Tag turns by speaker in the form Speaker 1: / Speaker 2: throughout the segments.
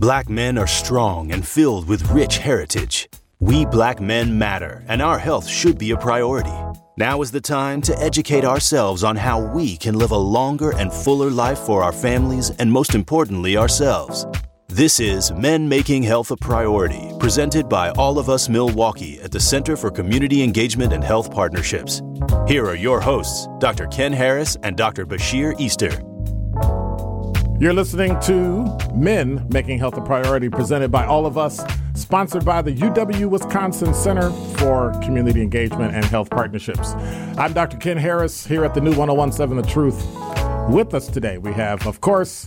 Speaker 1: Black men are strong and filled with rich heritage. We black men matter, and our health should be a priority. Now is the time to educate ourselves on how we can live a longer and fuller life for our families and, most importantly, ourselves. This is Men Making Health a Priority, presented by All of Us Milwaukee at the Center for Community Engagement and Health Partnerships. Here are your hosts, Dr. Ken Harris and Dr. Bashir Easter.
Speaker 2: You're listening to Men Making Health a Priority, presented by All of Us sponsored by the UW Wisconsin Center for Community Engagement and Health Partnerships. I'm Dr. Ken Harris here at the new 1017 The Truth. With us today, we have, of course,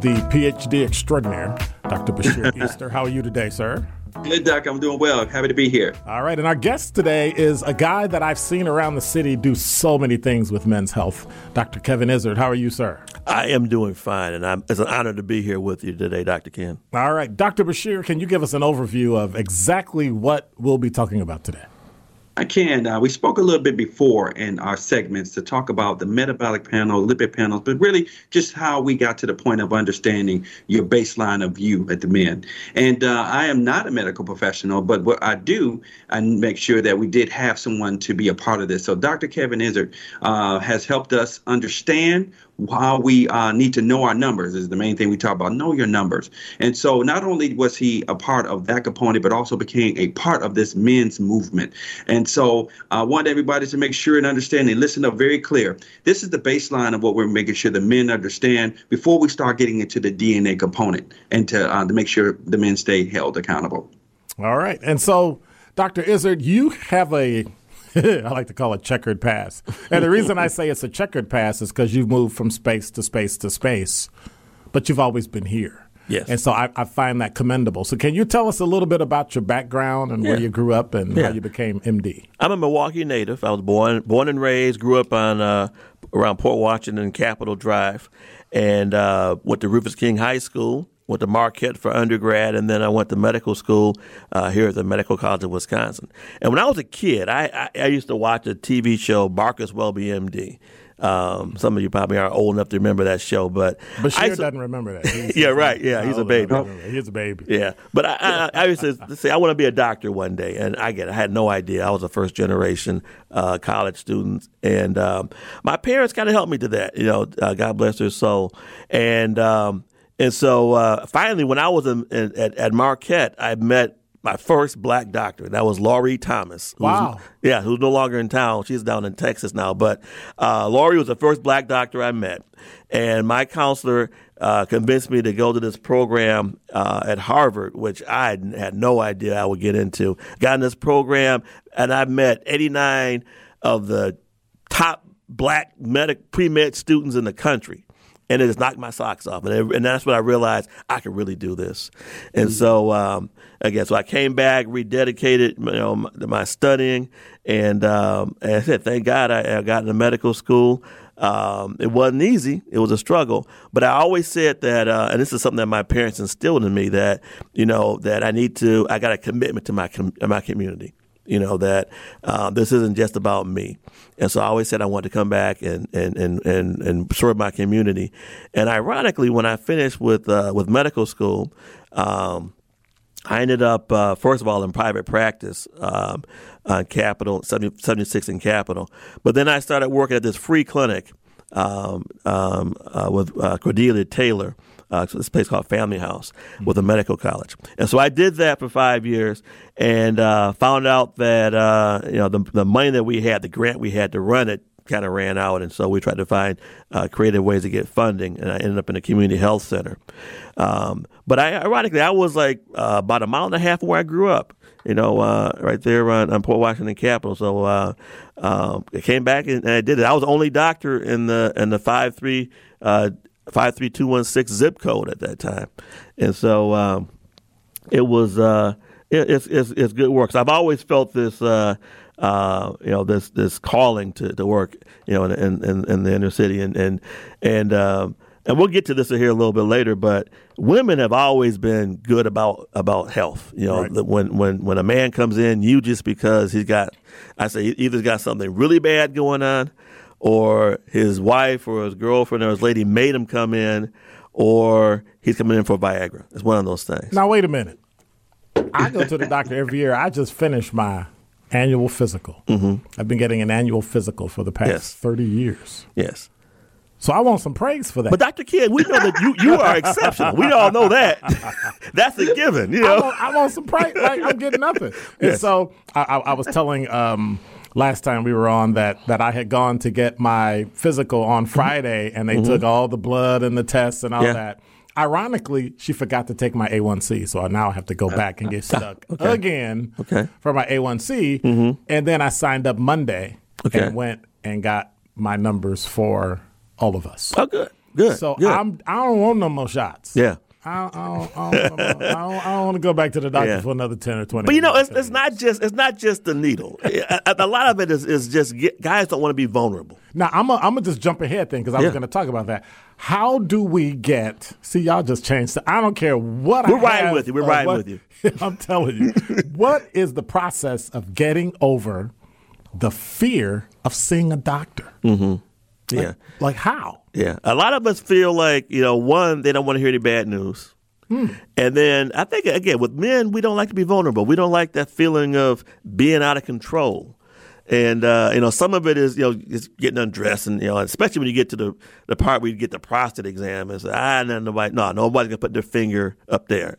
Speaker 2: the PhD extraordinaire, Dr. Bashir Easter. How are you today, sir?
Speaker 3: Good, Doc. I'm doing well. Happy to be here.
Speaker 2: All right. And our guest today is a guy that I've seen around the city do so many things with men's health. Dr. Kevin Izard. How are you, sir?
Speaker 4: I am doing fine, and I'm, it's an honor to be here with you today, Dr. Ken.
Speaker 2: All right. Dr. Bashir, can you give us an overview of exactly what we'll be talking about today?
Speaker 3: I can. Uh, we spoke a little bit before in our segments to talk about the metabolic panel, lipid panels, but really just how we got to the point of understanding your baseline of you at the men. And uh, I am not a medical professional, but what I do, I make sure that we did have someone to be a part of this. So Dr. Kevin Izard uh, has helped us understand how we uh, need to know our numbers is the main thing we talk about. Know your numbers. And so not only was he a part of that component, but also became a part of this men's movement. And so I want everybody to make sure and understand and listen up very clear. This is the baseline of what we're making sure the men understand before we start getting into the DNA component and to, uh, to make sure the men stay held accountable.
Speaker 2: All right. And so, Dr. Izard, you have a I like to call it checkered pass. And the reason I say it's a checkered pass is because you've moved from space to space to space, but you've always been here.
Speaker 4: Yes.
Speaker 2: And so I, I find that commendable. So can you tell us a little bit about your background and
Speaker 4: Yeah.
Speaker 2: where you grew up and
Speaker 4: Yeah.
Speaker 2: how you became MD?
Speaker 4: I'm a Milwaukee native. I was born born and raised, grew up on uh, around Port Washington, Capitol Drive, and uh, went to Rufus King High School. Went to Marquette for undergrad, and then I went to medical school uh, here at the Medical College of Wisconsin. And when I was a kid, I, I, I used to watch a TV show, Marcus Welby, MD. Um, some of you probably aren't old enough to remember that show, but
Speaker 2: Bashir
Speaker 4: I to-
Speaker 2: doesn't remember that. He's-
Speaker 4: Yeah, right. Yeah, he's a baby.
Speaker 2: to remember that. He's a baby.
Speaker 4: Yeah, but I, I, I used to say I want to be a doctor one day, and I get I had no idea. I was a first generation uh, college student, and um, my parents kind of helped me to that. You know, uh, God bless their soul, and um, and so uh, finally, when I was in, in, at, at Marquette, I met. My first black doctor, that was Laurie Thomas. who's-
Speaker 2: Wow.
Speaker 4: yeah, who's no longer in town. She's down in Texas now. But uh, Laurie was the first black doctor I met. And my counselor uh, convinced me to go to this program uh, at Harvard, which I had- had no idea I would get into. Got in this program, and I met 89 of the top black medic pre med students in the country. And it just knocked my socks off, and, it, and that's when I realized I could really do this. And so, um, again, so I came back, rededicated, you know, my, my studying, and, um, and I said, thank God I, I got into medical school. Um, it wasn't easy; it was a struggle. But I always said that, uh, and this is something that my parents instilled in me that you know that I need to, I got a commitment to my com- my community you know that uh, this isn't just about me and so i always said i want to come back and and and and, and serve my community and ironically when i finished with uh, with medical school um, I ended up, uh, first of all, in private practice um, on Capitol, 70, 76 in Capitol. But then I started working at this free clinic um, um, uh, with uh, Cordelia Taylor. Uh, this place called Family House with a medical college, and so I did that for five years, and uh, found out that uh, you know the the money that we had, the grant we had to run it, kind of ran out, and so we tried to find uh, creative ways to get funding, and I ended up in a community health center. Um, but I, ironically, I was like uh, about a mile and a half where I grew up. You know, uh, right there on, on Port Washington Capitol. So uh, um, I came back and, and I did it. I was the only doctor in the in the five three uh, five three two one six zip code at that time, and so um, it was uh, it, it's, it's it's good work. So I've always felt this. Uh, uh, you know this this calling to, to work you know in, in, in the inner city and and and um, and we'll get to this here a little bit later, but women have always been good about about health. You know,
Speaker 2: Right.
Speaker 4: when when when a man comes in, you just because he's got, I say, he either's got something really bad going on, or his wife or his girlfriend or his lady made him come in, or he's coming in for Viagra. It's one of those things.
Speaker 2: Now wait a minute. I go to the doctor every year. I just finished my annual physical. Mm-hmm. I've been getting an annual physical for the past
Speaker 4: Yes.
Speaker 2: 30 years.
Speaker 4: Yes.
Speaker 2: So I want some praise for that.
Speaker 4: But Dr. Kidd, we know that you, you are exceptional. We all know that. That's a given, you
Speaker 2: I
Speaker 4: know.
Speaker 2: want, I want some praise. Like I'm getting nothing. And
Speaker 4: Yes.
Speaker 2: so I, I, I was telling um, last time we were on that that I had gone to get my physical on mm-hmm. Friday, and they mm-hmm. took all the blood and the tests and all
Speaker 4: Mm-hmm. Yeah.
Speaker 2: that. Ironically, she forgot to take my A1C, so I now have to go uh, back and get stuck again
Speaker 4: Okay.
Speaker 2: for my A1C. Mm-hmm. And then I signed up Monday
Speaker 4: Okay.
Speaker 2: and went and got my numbers for all of us.
Speaker 4: Oh, good. Good.
Speaker 2: So
Speaker 4: good.
Speaker 2: I'm I don't want no more shots.
Speaker 4: yeah.
Speaker 2: I don't, I don't, I don't, I don't, want to go back to the doctor
Speaker 4: Yeah.
Speaker 2: for another ten or twenty.
Speaker 4: But you know, it's, it's not just it's not just the needle. a, a lot of it is, is just get, guys don't want to be vulnerable.
Speaker 2: now. I'm gonna I'm gonna just jump ahead then because I was going to talk about that. How do we get? See, y'all just changed. I don't care what.
Speaker 4: We're
Speaker 2: I
Speaker 4: riding
Speaker 2: have
Speaker 4: with you. We're riding
Speaker 2: what-
Speaker 4: with you.
Speaker 2: I'm telling you. what is the process of getting over the fear of seeing a doctor? Mm-hmm.
Speaker 4: Yeah.
Speaker 2: Like how?
Speaker 4: Yeah. A lot of us feel like, you know, one, they don't want to hear any bad news. And then I think, again, with men, we don't like to be vulnerable. We don't like that feeling of being out of control. And, uh, you know, some of it is, you know, just getting undressed and, you know, especially when you get to the, the part where you get the prostate exam and say, ah, no, nobody, no, nobody's going to put their finger up there.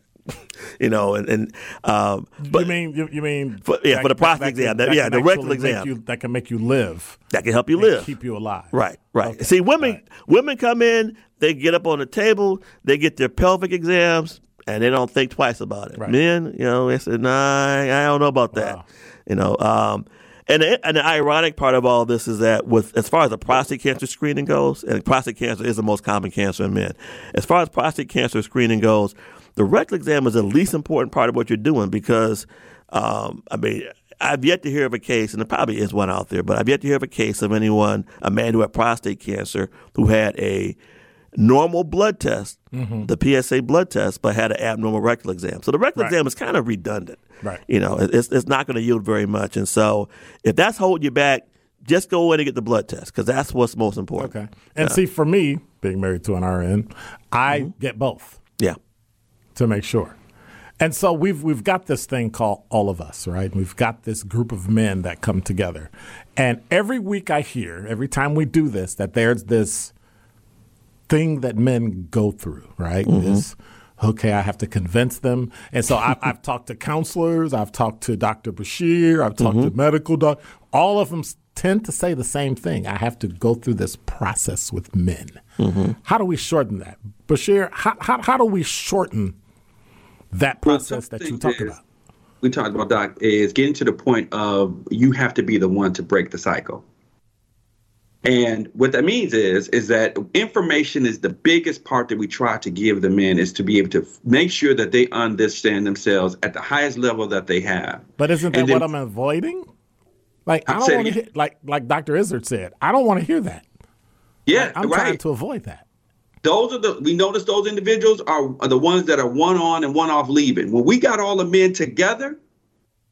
Speaker 4: you know, and, and um, but
Speaker 2: you mean you, you mean
Speaker 4: For- yeah, for the prostate exam, that- yeah, the rectal exam.
Speaker 2: you- that can make you live,
Speaker 4: that can help you live.
Speaker 2: keep you alive.
Speaker 4: Right, right.
Speaker 2: Okay.
Speaker 4: See, women
Speaker 2: Right.
Speaker 4: women come in, they get up on the table, they get their pelvic exams, and they don't think twice about it.
Speaker 2: Right.
Speaker 4: Men, you know, they say, "Nah, I I don't know about that."
Speaker 2: Wow.
Speaker 4: You know, um, and the, and the ironic part of all this is that with as far as the prostate cancer screening goes, and prostate cancer is the most common cancer in men. As far as prostate cancer screening goes, the rectal exam is the least important part of what you're doing because, um, I mean. I've yet to hear of a case, and there probably is one out there, but I've yet to hear of a case of anyone, a man who had prostate cancer, who had a normal blood test,
Speaker 2: Mm-hmm.
Speaker 4: the PSA blood test, but had an abnormal rectal exam. So the rectal
Speaker 2: Right.
Speaker 4: exam is kind of redundant.
Speaker 2: Right.
Speaker 4: You know, it's, it's not going to yield very much. And so if that's holding you back, just go in and get the blood test because that's what's most important.
Speaker 2: Okay. And see, for me, being married to an RN, I
Speaker 4: Mm-hmm.
Speaker 2: get both
Speaker 4: Yeah.
Speaker 2: To make sure. And so we've we've got this thing called All of Us, right? We've got this group of men that come together. And every week I hear, every time we do this, that there's this thing that men go through, right? Mm-hmm. This okay, I have to convince them. And so I, I've talked to counselors, I've talked to Dr. Bashir, I've talked to mm-hmm. medical doc. All of them tend to say the same thing. I have to go through this process with men. Mm-hmm. How do we shorten that? Bashir, how, how, how do we shorten that
Speaker 3: Well,
Speaker 2: process that you talk
Speaker 3: is-
Speaker 2: about?
Speaker 3: we talked about doc is getting to the point of you have to be the one to break the cycle and what that means is is that information is the biggest part that we try to give the men is to be able to f- make sure that they understand themselves at the highest level that they have
Speaker 2: But isn't that
Speaker 3: And
Speaker 2: what I'm avoiding? Like I don't want to hear like like Dr. Izard said. I don't want to hear that.
Speaker 3: yeah
Speaker 2: I'm trying to avoid that.
Speaker 3: Those are the we notice those individuals are, are the ones that are one on and one off leaving. When we got all the men together,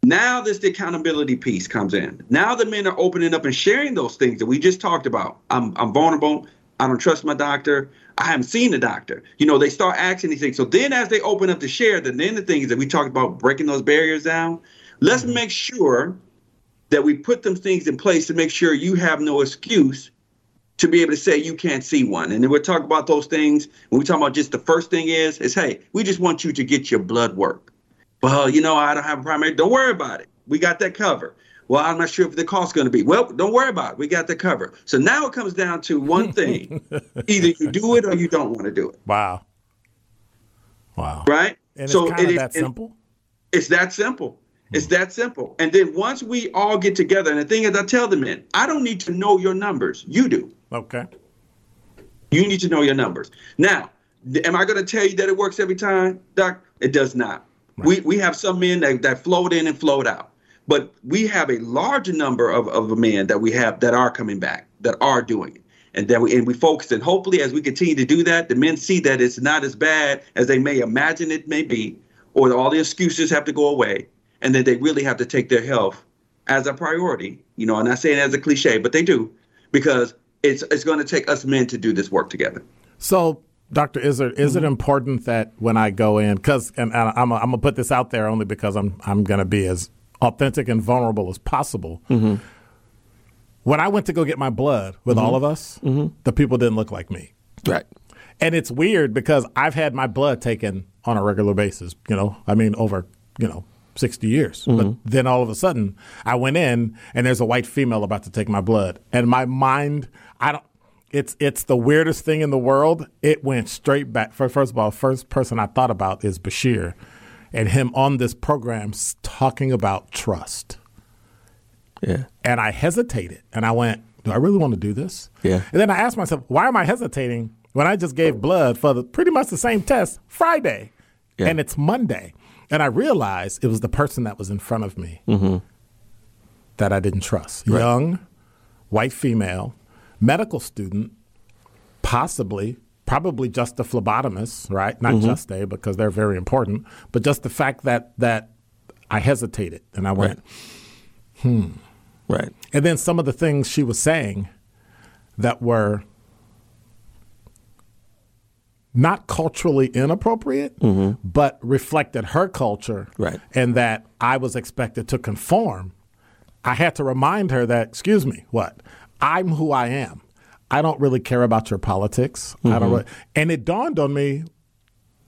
Speaker 3: now this the accountability piece comes in. Now the men are opening up and sharing those things that we just talked about. I'm I'm vulnerable. I don't trust my doctor. I haven't seen the doctor. You know, they start asking these things. So then as they open up to share, then then the things that we talked about breaking those barriers down, let's mm-hmm. make sure that we put them things in place to make sure you have no excuse to be able to say you can't see one. And then we'll talk about those things. When we talk about just the first thing is, is hey, we just want you to get your blood work. Well, you know, I don't have a primary. Don't worry about it. We got that covered. Well, I'm not sure if the cost's going to be. Well, don't worry about it. We got that covered. So now it comes down to one thing: either you do it or you don't want to do it.
Speaker 2: Wow. Wow.
Speaker 3: Right?
Speaker 2: And
Speaker 3: so
Speaker 2: it's kind of that
Speaker 3: it-
Speaker 2: simple.
Speaker 3: It's that simple. It's that simple. And then once we all get together, and the thing is, I tell the men, I don't need to know your numbers. You do.
Speaker 2: Okay.
Speaker 3: You need to know your numbers. Now, am I going to tell you that it works every time, Doc? It does not. We, we have some men that, that float in and float out. But we have a larger number of, of men that we have that are coming back, that are doing it. And then we and we focus and hopefully as we continue to do that, the men see that it's not as bad as they may imagine it may be, or all the excuses have to go away, and that they really have to take their health as a priority. You know, I'm not saying as a cliche, but they do, because it's it's going to take us men to do this work together.
Speaker 2: So Dr. Izard, is mm-hmm. it important that when I go in, because, and, and I'm, I'm going to put this out there only because I'm, I'm going to be as authentic and vulnerable as possible. Mm-hmm. When I went to go get my blood with mm-hmm. all of us, mm-hmm. the people didn't look like me.
Speaker 4: Right.
Speaker 2: And it's weird because I've had my blood taken on a regular basis, you know, I mean, over, you know, 60 years. But mm-hmm. then all of a sudden, I went in and there's a white female about to take my blood. And my mind, I don't, it's it's the weirdest thing in the world. It went straight back. First of all, first person I thought about is Bashir, and him on this program talking about trust.
Speaker 4: Yeah,
Speaker 2: and I hesitated, and I went, "Do I really want to do this?"
Speaker 4: Yeah,
Speaker 2: and then I asked myself, "Why am I hesitating when I just gave blood for the, pretty much the same test Friday, yeah. and it's Monday?" And I realized it was the person that was in front of me mm-hmm. that I didn't trust. Right. Young, white female medical student, possibly, probably just a phlebotomist, right? Not mm-hmm. just a, because they're very important, but just the fact that that I hesitated and I went, right. hmm.
Speaker 4: Right.
Speaker 2: And then some of the things she was saying that were not culturally inappropriate, mm-hmm. but reflected her culture,
Speaker 4: right.
Speaker 2: and that I was expected to conform. I had to remind her that, excuse me, what? I'm who I am. I don't really care about your politics. Mm-hmm. I don't mm-hmm. really, and it dawned on me,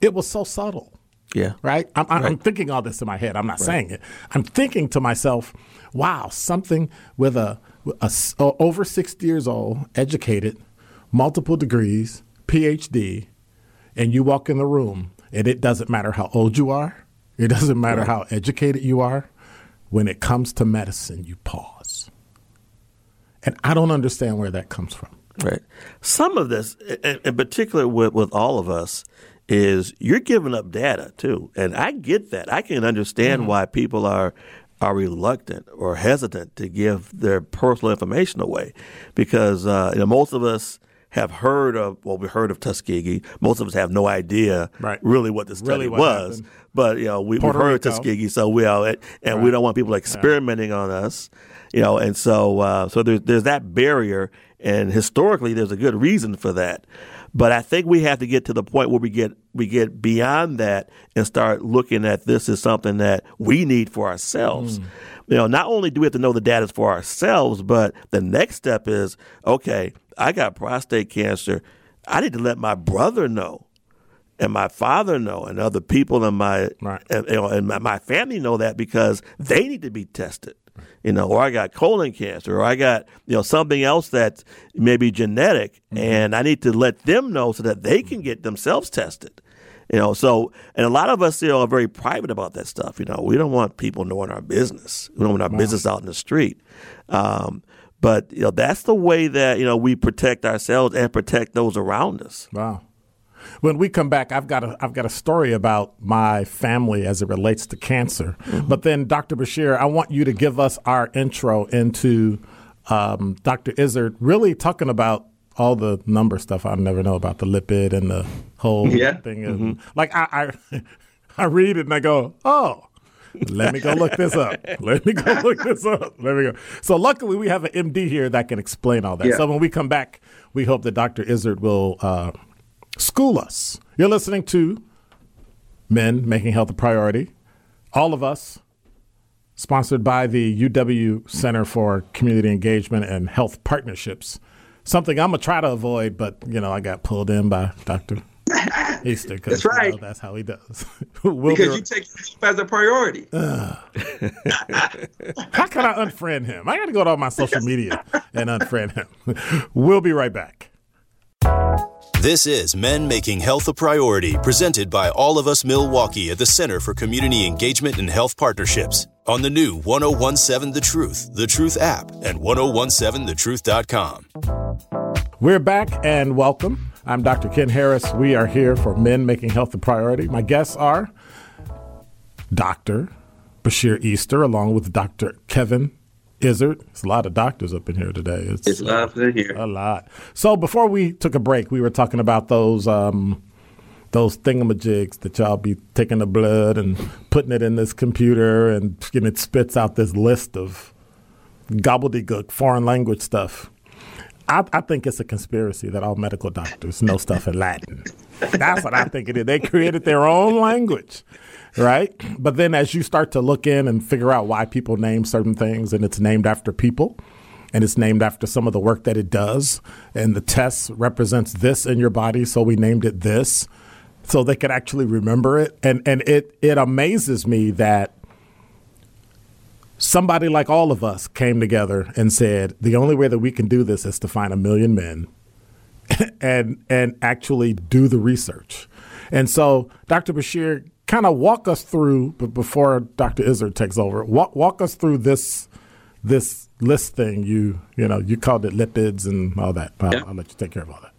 Speaker 2: it was so subtle.
Speaker 4: Yeah.
Speaker 2: Right? I'm, I'm, right. Thinking all this in my head. I'm not right. saying it. I'm thinking to myself, wow, something with a, a, a over 60 years old, educated, multiple degrees, PhD, and you walk in the room and it doesn't matter how old you are, it doesn't matter how educated you are. When it comes to medicine, you pause. And I don't understand where that comes from.
Speaker 4: Right. Some of this, in particular with, with all of us, is you're giving up data too. And I get that. I can understand mm-hmm. why people are are reluctant or hesitant to give their personal information away because uh, you know, most of us have heard of well we heard of Tuskegee. Most of us have no idea
Speaker 2: right.
Speaker 4: really what the study really what was. Happened. But you know we, have heard of Tuskegee, so we are, and right. we don't want people experimenting yeah. on us. You know, and so uh, so there's there's that barrier, and historically there's a good reason for that. But I think we have to get to the point where we get we get beyond that and start looking at this as something that we need for ourselves. Mm. You know, not only do we have to know the data for ourselves, but the next step is okay, I got prostate cancer. I need to let my brother know and my father know and other people in my right. and, you know, and my, my family know that because they need to be tested you know, or I got colon cancer, or I got you know something else that maybe genetic, mm-hmm. and I need to let them know so that they can get themselves tested. You know, so and a lot of us you know are very private about that stuff. You know, we don't want people knowing our business. We don't want our wow. business out in the street. Um, but you know, that's the way that you know we protect ourselves and protect those around us.
Speaker 2: Wow. When we come back, I've got a I've got a story about my family as it relates to cancer. Mm-hmm. But then, Dr. Bashir, I want you to give us our intro into um, Dr. Izard, really talking about all the number stuff I never know about the lipid and the whole yeah. thing. And mm-hmm. Like I, I, I read it and I go, oh. Let me go look this up. Let me go look this up. Let me go. So luckily we have an MD here that can explain all that. Yeah. So when we come back, we hope that Dr. Izard will uh, school us. You're listening to Men Making Health a Priority. All of us, sponsored by the UW Center for Community Engagement and Health Partnerships. Something I'm going to try to avoid, but, you know, I got pulled in by Dr. Easter.
Speaker 3: That's right.
Speaker 2: You know, that's how he does.
Speaker 3: we'll because you take it as a priority.
Speaker 2: How can I unfriend him? I got to go to all my social media and unfriend him. We'll be right back.
Speaker 1: This is Men Making Health a Priority, presented by All of Us Milwaukee at the Center for Community Engagement and Health Partnerships on the new 1017 The Truth, The Truth app, and 1017thetruth.com.
Speaker 2: We're back and welcome. I'm Dr. Ken Harris. We are here for Men Making Health a Priority. My guests are Dr. Bashir Easter, along with Dr. Kevin Izard. There's a lot of doctors up in here today.
Speaker 3: It's, it's a lot in here.
Speaker 2: A lot. So before we took a break, we were talking about those um, those thingamajigs that y'all be taking the blood and putting it in this computer and, and it spits out this list of gobbledygook foreign language stuff. I, I, think it's a conspiracy that all medical doctors know stuff in Latin. That's what I think it is. They created their own language, right? But then as you start to look in and figure out why people name certain things, and it's named after people, and it's named after some of the work that it does, and the test represents this in your body, so we named it this, so they could actually remember it. And and it it amazes me that somebody like all of us came together and said the only way that we can do this is to find a million men and and actually do the research. And so, Dr. Bashir, kind of walk us through, but before Dr. Izard takes over, walk walk us through this this list thing. You you know you called it lipids and all that. I'll, yeah. I'll let you take care of all that.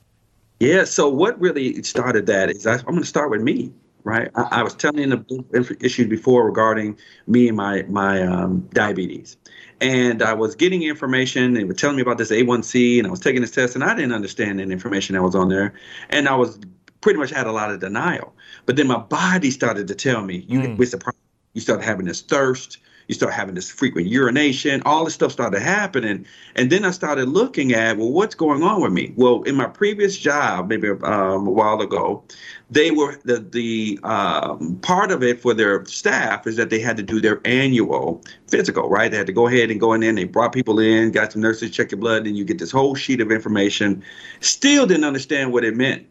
Speaker 3: Yeah. So what really started that is I, I'm going to start with me right? I, I, was telling the issue before regarding me and my my um, diabetes, and I was getting information. They were telling me about this A1C, and I was taking this test, and I didn't understand the information that was on there, and I was pretty much had a lot of denial. But then my body started to tell me, "You mm. with the problem, you started having this thirst." You start having this frequent urination all this stuff started happening. And then i started looking at well what's going on with me? Well in my previous job maybe um, a while ago they were the the um, part of it for their staff is that they had to do their annual physical right? They had to go ahead and go in there they brought people in got some nurses check your blood and you get this whole sheet of information. Still didn't understand what it meant.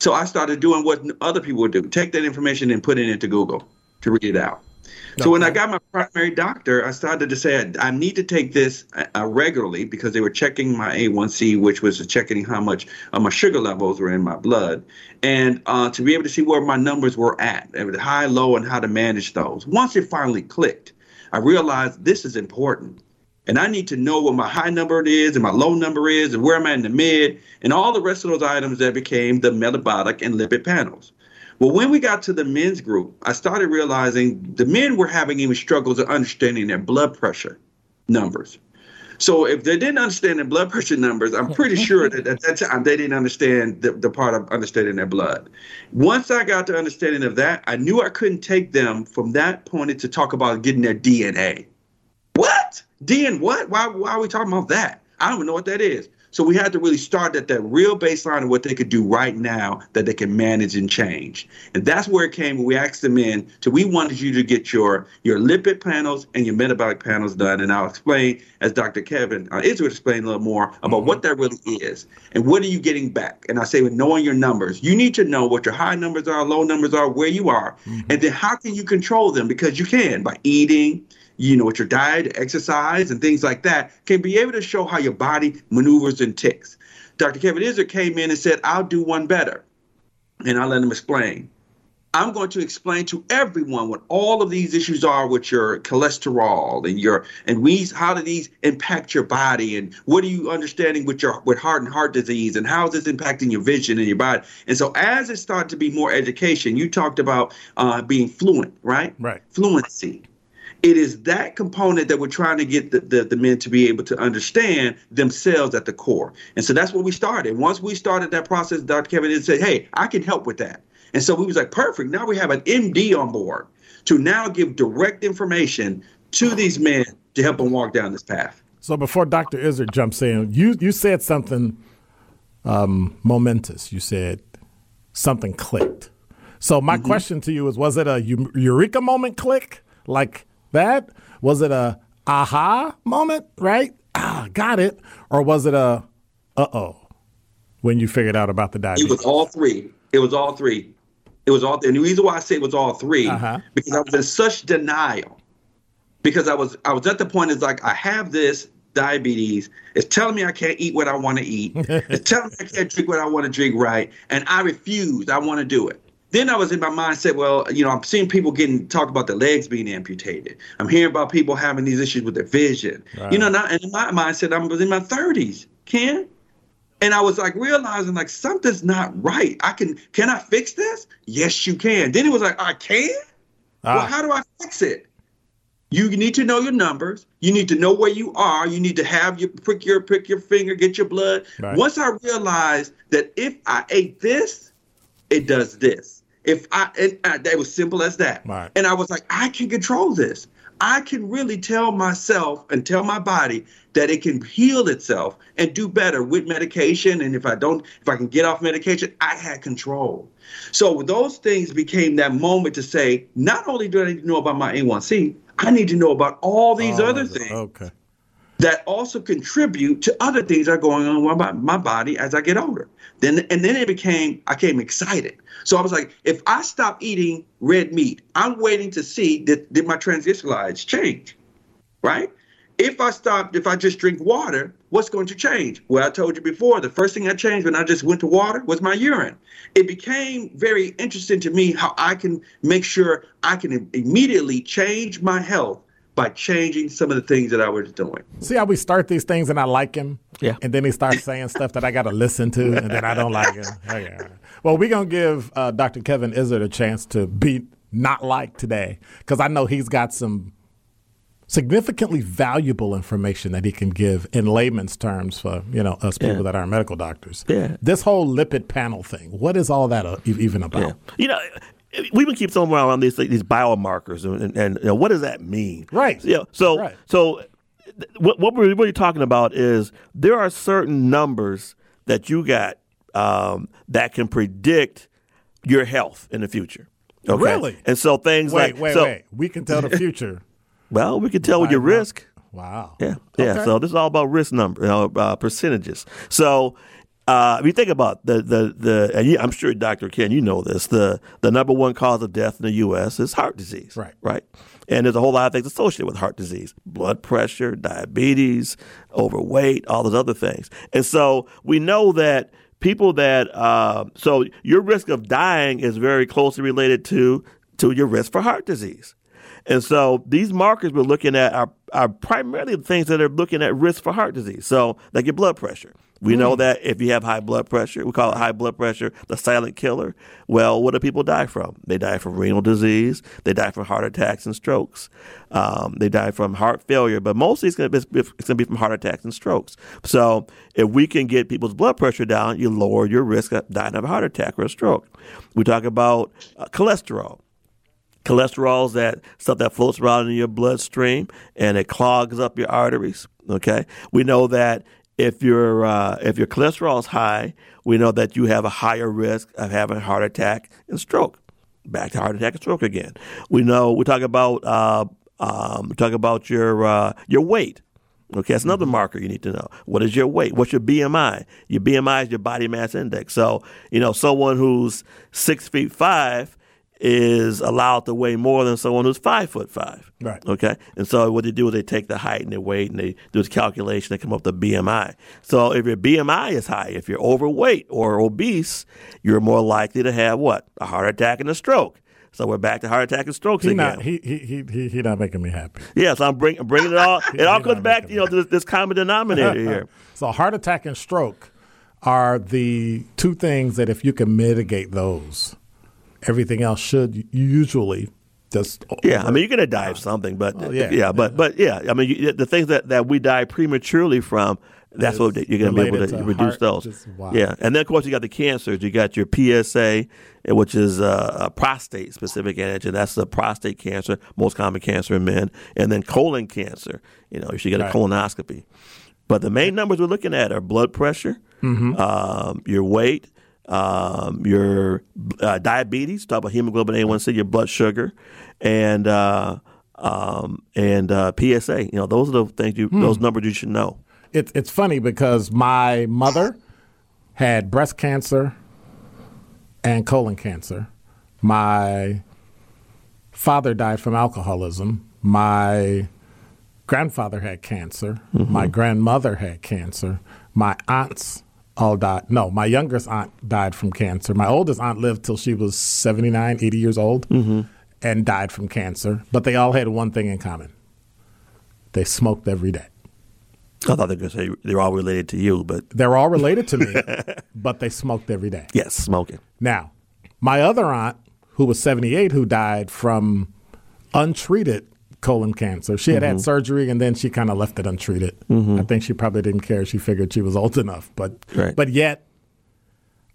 Speaker 3: So i started doing what other people would do take that information and put it into google to read it out so when I got my primary doctor, I started to say I, I need to take this uh, uh regularly because they were checking my A1C, which was checking how much uh, my sugar levels were in my blood, and uh, to be able to see where my numbers were at, and high, low, and how to manage those. Once it finally clicked, I realized this is important. And I need to know what my high number is and my low number is and where I'm at in the mid and all the rest of those items that became the metabolic and lipid panels. Well, when we got to the men's group, I started realizing the men were having even struggles of understanding their blood pressure numbers. So if they didn't understand their blood pressure numbers, I'm pretty sure that at that time they didn't understand the, the part of understanding their blood. Once I got to understanding of that, I knew I couldn't take them from that point to talk about getting their DNA. What? DNA what? Why, why are we talking about that? I don't even know what that is. So we had to really start at that real baseline of what they could do right now that they can manage and change. And that's where it came when we asked them in. So we wanted you to get your your lipid panels and your metabolic panels done. And I'll explain, as Dr. Kevin uh, is would explain a little more about mm-hmm. what that really is and what are you getting back. And I say with knowing your numbers, you need to know what your high numbers are, low numbers are, where you are, mm-hmm. and then how can you control them because you can by eating you know, with your diet, exercise, and things like that, can be able to show how your body maneuvers and ticks. Dr. Kevin Izard came in and said, I'll do one better. And I let him explain. I'm going to explain to everyone what all of these issues are with your cholesterol and your and we how do these impact your body and what are you understanding with your with heart and heart disease and how is this impacting your vision and your body and so as it started to be more education you talked about uh, being fluent right
Speaker 2: right
Speaker 3: fluency it is that component that we're trying to get the, the, the, men to be able to understand themselves at the core. And so that's what we started. Once we started that process, Dr. Kevin said, hey, I can help with that. And so we was like, perfect. Now we have an MD on board to now give direct information to these men to help them walk down this path.
Speaker 2: So before Dr. Izard jumps in, you, you said something um, momentous. You said something clicked. So my mm-hmm. question to you is, was it a eureka moment click? Like that? Was it a aha moment, right? Ah, got it. Or was it a uh oh when you figured out about the diabetes?
Speaker 3: It was all three. It was all three. It was all, and the reason why I say it was all 3 uh-huh. because I was in such denial. Because I was, I was at the point is like I have this diabetes. It's telling me I can't eat what I want to eat. it's telling me I can't drink what I want to drink right, and I refuse. I want to do it. Then I was in my mindset, well, you know, I'm seeing people getting talk about their legs being amputated. I'm hearing about people having these issues with their vision. Right. You know, not, and in my mindset, I was in my 30s, Ken. And I was like realizing like something's not right. I can can I fix this? Yes, you can. Then it was like, I can? Ah. Well, how do I fix it? You need to know your numbers. You need to know where you are. You need to have your prick your prick your finger, get your blood. Right. Once I realized that if I ate this, it does this. If I, it, it was simple as that. Right. And I was like, I can control this. I can really tell myself and tell my body that it can heal itself and do better with medication. And if I don't, if I can get off medication, I had control. So those things became that moment to say, not only do I need to know about my A1C, I need to know about all these
Speaker 2: Oh,
Speaker 3: other things
Speaker 2: Okay.
Speaker 3: That also contribute to other things that are going on with my, body as I get older. Then and then it became I became excited. So I was like, if I stop eating red meat, I'm waiting to see did, did my triglycerides change, right? If I stopped, if I just drink water, what's going to change? Well, I told you before, the first thing that changed when I just went to water was my urine. It became very interesting to me how I can make sure I can immediately change my health by changing some of the things that I was doing.
Speaker 2: See how we start these things and I like him?
Speaker 4: Yeah.
Speaker 2: And then he starts saying stuff that I got to listen to and then I don't like it. Okay. Well, we're going to give uh, Dr. Kevin Izard a chance to be not liked today because I know he's got some significantly valuable information that he can give in layman's terms for, you know, us people
Speaker 4: Yeah.
Speaker 2: that aren't medical doctors.
Speaker 4: Yeah.
Speaker 2: This whole lipid panel thing, what is all that uh, even about?
Speaker 4: Yeah. You know, we been keep throwing around these these biomarkers, and, and, and you know, what does that mean?
Speaker 2: Right.
Speaker 4: Yeah. So
Speaker 2: Right.
Speaker 4: so th- what what we're really talking about is there are certain numbers that you got um, that can predict your health in the future. Okay?
Speaker 2: Really?
Speaker 4: And so things
Speaker 2: Wait,
Speaker 4: like
Speaker 2: wait,
Speaker 4: so,
Speaker 2: wait. We can tell the future.
Speaker 4: Well, we can tell with your
Speaker 2: Biomarker.
Speaker 4: risk.
Speaker 2: Wow.
Speaker 4: Yeah, yeah.
Speaker 2: Okay.
Speaker 4: So this is all about risk number, you know, uh, percentages. So uh, if you think about the the the, and you, I'm sure Dr. Ken, you know this. The the number one cause of death in the U.S. is heart disease.
Speaker 2: Right.
Speaker 4: Right. And there's a whole lot of things associated with heart disease: blood pressure, diabetes, overweight, all those other things. And so we know that people that uh, so your risk of dying is very closely related to to your risk for heart disease. And so these markers we're looking at are, are primarily the things that are looking at risk for heart disease. So, like your blood pressure. We know that if you have high blood pressure, we call it high blood pressure the silent killer. Well, what do people die from? They die from renal disease. They die from heart attacks and strokes. Um, they die from heart failure, but mostly it's going to be it's going to be from heart attacks and strokes. So, if we can get people's blood pressure down, you lower your risk of dying of a heart attack or a stroke. We talk about uh, cholesterol. Cholesterol is that stuff that floats around in your bloodstream and it clogs up your arteries. Okay, we know that if your uh, if your cholesterol is high, we know that you have a higher risk of having heart attack and stroke. Back to heart attack and stroke again. We know we talk about uh, um, talk about your uh, your weight. Okay, that's another marker you need to know. What is your weight? What's your BMI? Your BMI is your body mass index. So, you know, someone who's six feet five is allowed to weigh more than someone who's five foot five.
Speaker 2: Right.
Speaker 4: Okay. And so what they do is they take the height and their weight and they do this calculation. They come up with the BMI. So if your BMI is high, if you're overweight or obese, you're more likely to have what? A heart attack and a stroke. So we're back to heart attack and strokes
Speaker 2: He
Speaker 4: again.
Speaker 2: not he he he he, not making me happy.
Speaker 4: Yes, I'm bring, I'm bringing it all. It all comes back, you know, to this, this common denominator here.
Speaker 2: So heart attack and stroke are the two things that if you can mitigate those, everything else should usually just
Speaker 4: Yeah, I mean, you're gonna die of something, but
Speaker 2: Oh, yeah.
Speaker 4: yeah, but but yeah, I mean, you, the things that, that we die prematurely from, that's what you're gonna be able to,
Speaker 2: to
Speaker 4: reduce
Speaker 2: heart,
Speaker 4: those.
Speaker 2: just- wow.
Speaker 4: Yeah, and then of course you got the cancers. You got your PSA, eh, which is uh, a prostate specific antigen. That's the prostate cancer, most common cancer in men, and then colon cancer. You know, you should get a
Speaker 2: Right.
Speaker 4: colonoscopy. But the main numbers we're looking at are blood pressure,
Speaker 2: Mm-hmm.
Speaker 4: um, your weight, um, your uh, diabetes, talk about hemoglobin A1C, your blood sugar, and uh, um, and uh, PSA. You know, those are the things you, those
Speaker 2: Hmm.
Speaker 4: numbers you should know.
Speaker 2: it's it's funny because my mother had breast cancer and colon cancer. My father died from alcoholism. My grandfather had cancer. My grandmother had cancer. My aunts all died. No, my youngest aunt died from cancer. My oldest aunt lived till she was 79, 80 years old mm-hmm. and died from cancer. But they all had one thing in common they smoked every day.
Speaker 4: I thought they were going to say they're all related to you, but
Speaker 2: They're all related to me, but they smoked every day.
Speaker 4: yes, smoking.
Speaker 2: Now, my other aunt, who was 78, who died from untreated colon cancer, she had had mm-hmm. surgery and then she kind of left it untreated. Mm-hmm. I think she probably didn't care. She figured she was old enough. But,
Speaker 4: Right.
Speaker 2: but yet,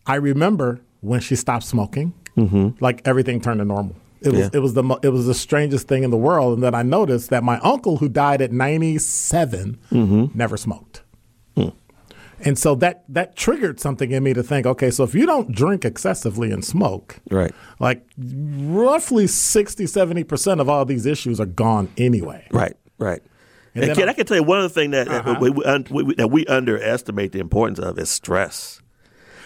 Speaker 2: I remember when she stopped smoking, mm-hmm. like everything turned to normal. It was
Speaker 4: Yeah.
Speaker 2: it was the it was the strangest thing in the world, and then I noticed that my uncle, who died at 97,
Speaker 4: Mm-hmm.
Speaker 2: never smoked. And so that that triggered something in me to think, okay, so if you don't drink excessively and smoke,
Speaker 4: Right.
Speaker 2: like roughly 60, 70% of all these issues are gone anyway.
Speaker 4: Right, right.
Speaker 2: And
Speaker 4: And,
Speaker 2: then I-
Speaker 4: I can tell you one of the things that,
Speaker 2: Uh-huh.
Speaker 4: we, we, we, that we underestimate the importance of is stress.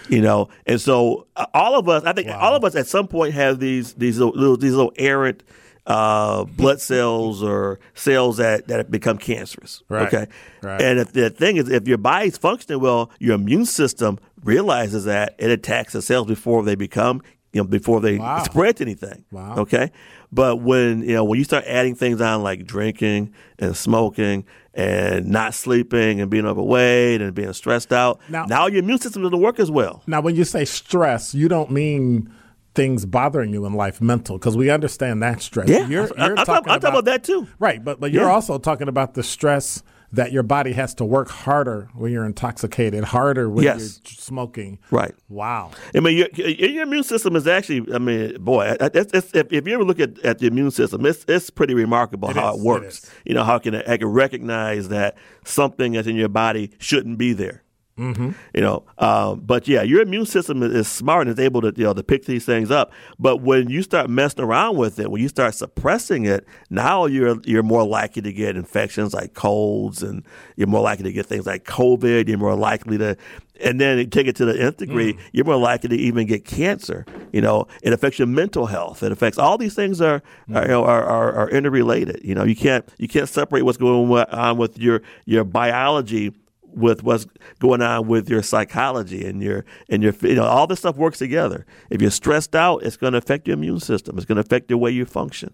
Speaker 4: You know, and so uh, all of us, I think all of us at some point have these these little, little these little errant uh, blood cells or cells that that have become cancerous.
Speaker 2: Right,
Speaker 4: Okay,
Speaker 2: right.
Speaker 4: and if the thing is, if your body's functioning well, your immune system realizes that it attacks the cells before they become you know before they
Speaker 2: Wow.
Speaker 4: spread to anything.
Speaker 2: Wow.
Speaker 4: Okay, but when you know when you start adding things on like drinking and smoking and not sleeping and being overweight and being stressed out,
Speaker 2: Now-
Speaker 4: now, your immune system doesn't work as well.
Speaker 2: Now, when you say stress, you don't mean things bothering you in life mental, because we understand that stress.
Speaker 4: Yeah,
Speaker 2: You're,
Speaker 4: I-
Speaker 2: you're
Speaker 4: I'm talking- I'm talking about that too.
Speaker 2: Right, but but you're
Speaker 4: Yeah.
Speaker 2: also talking about the stress that your body has to work harder when you're intoxicated, harder when
Speaker 4: Yes.
Speaker 2: you're smoking.
Speaker 4: Right.
Speaker 2: Wow.
Speaker 4: I mean, your, your immune system is actually, I mean, boy, it's, it's, if, if you ever look at, at the immune system, it's, it's pretty remarkable
Speaker 2: It
Speaker 4: how
Speaker 2: is,
Speaker 4: it
Speaker 2: it
Speaker 4: works.
Speaker 2: is.
Speaker 4: you know, how can it, it can recognize that something that's in your body shouldn't be there.
Speaker 2: Mm-hmm.
Speaker 4: You know, um, but yeah, your immune system is, is smart and is able to you know to pick these things up. But when you start messing around with it, when you start suppressing it, now you're you're more likely to get infections like colds, and you're more likely to get things like COVID. You're more likely to, and then you take it to the nth degree, you're more likely to even get cancer. You know, it affects your mental health. It affects all these things are are, you know, are, are are interrelated. You know, you can't you can't separate what's going on with your your biology with what's going on with your psychology and your and your you know all this stuff works together. If you're stressed out, it's going to affect your immune system. It's going to affect the way you function.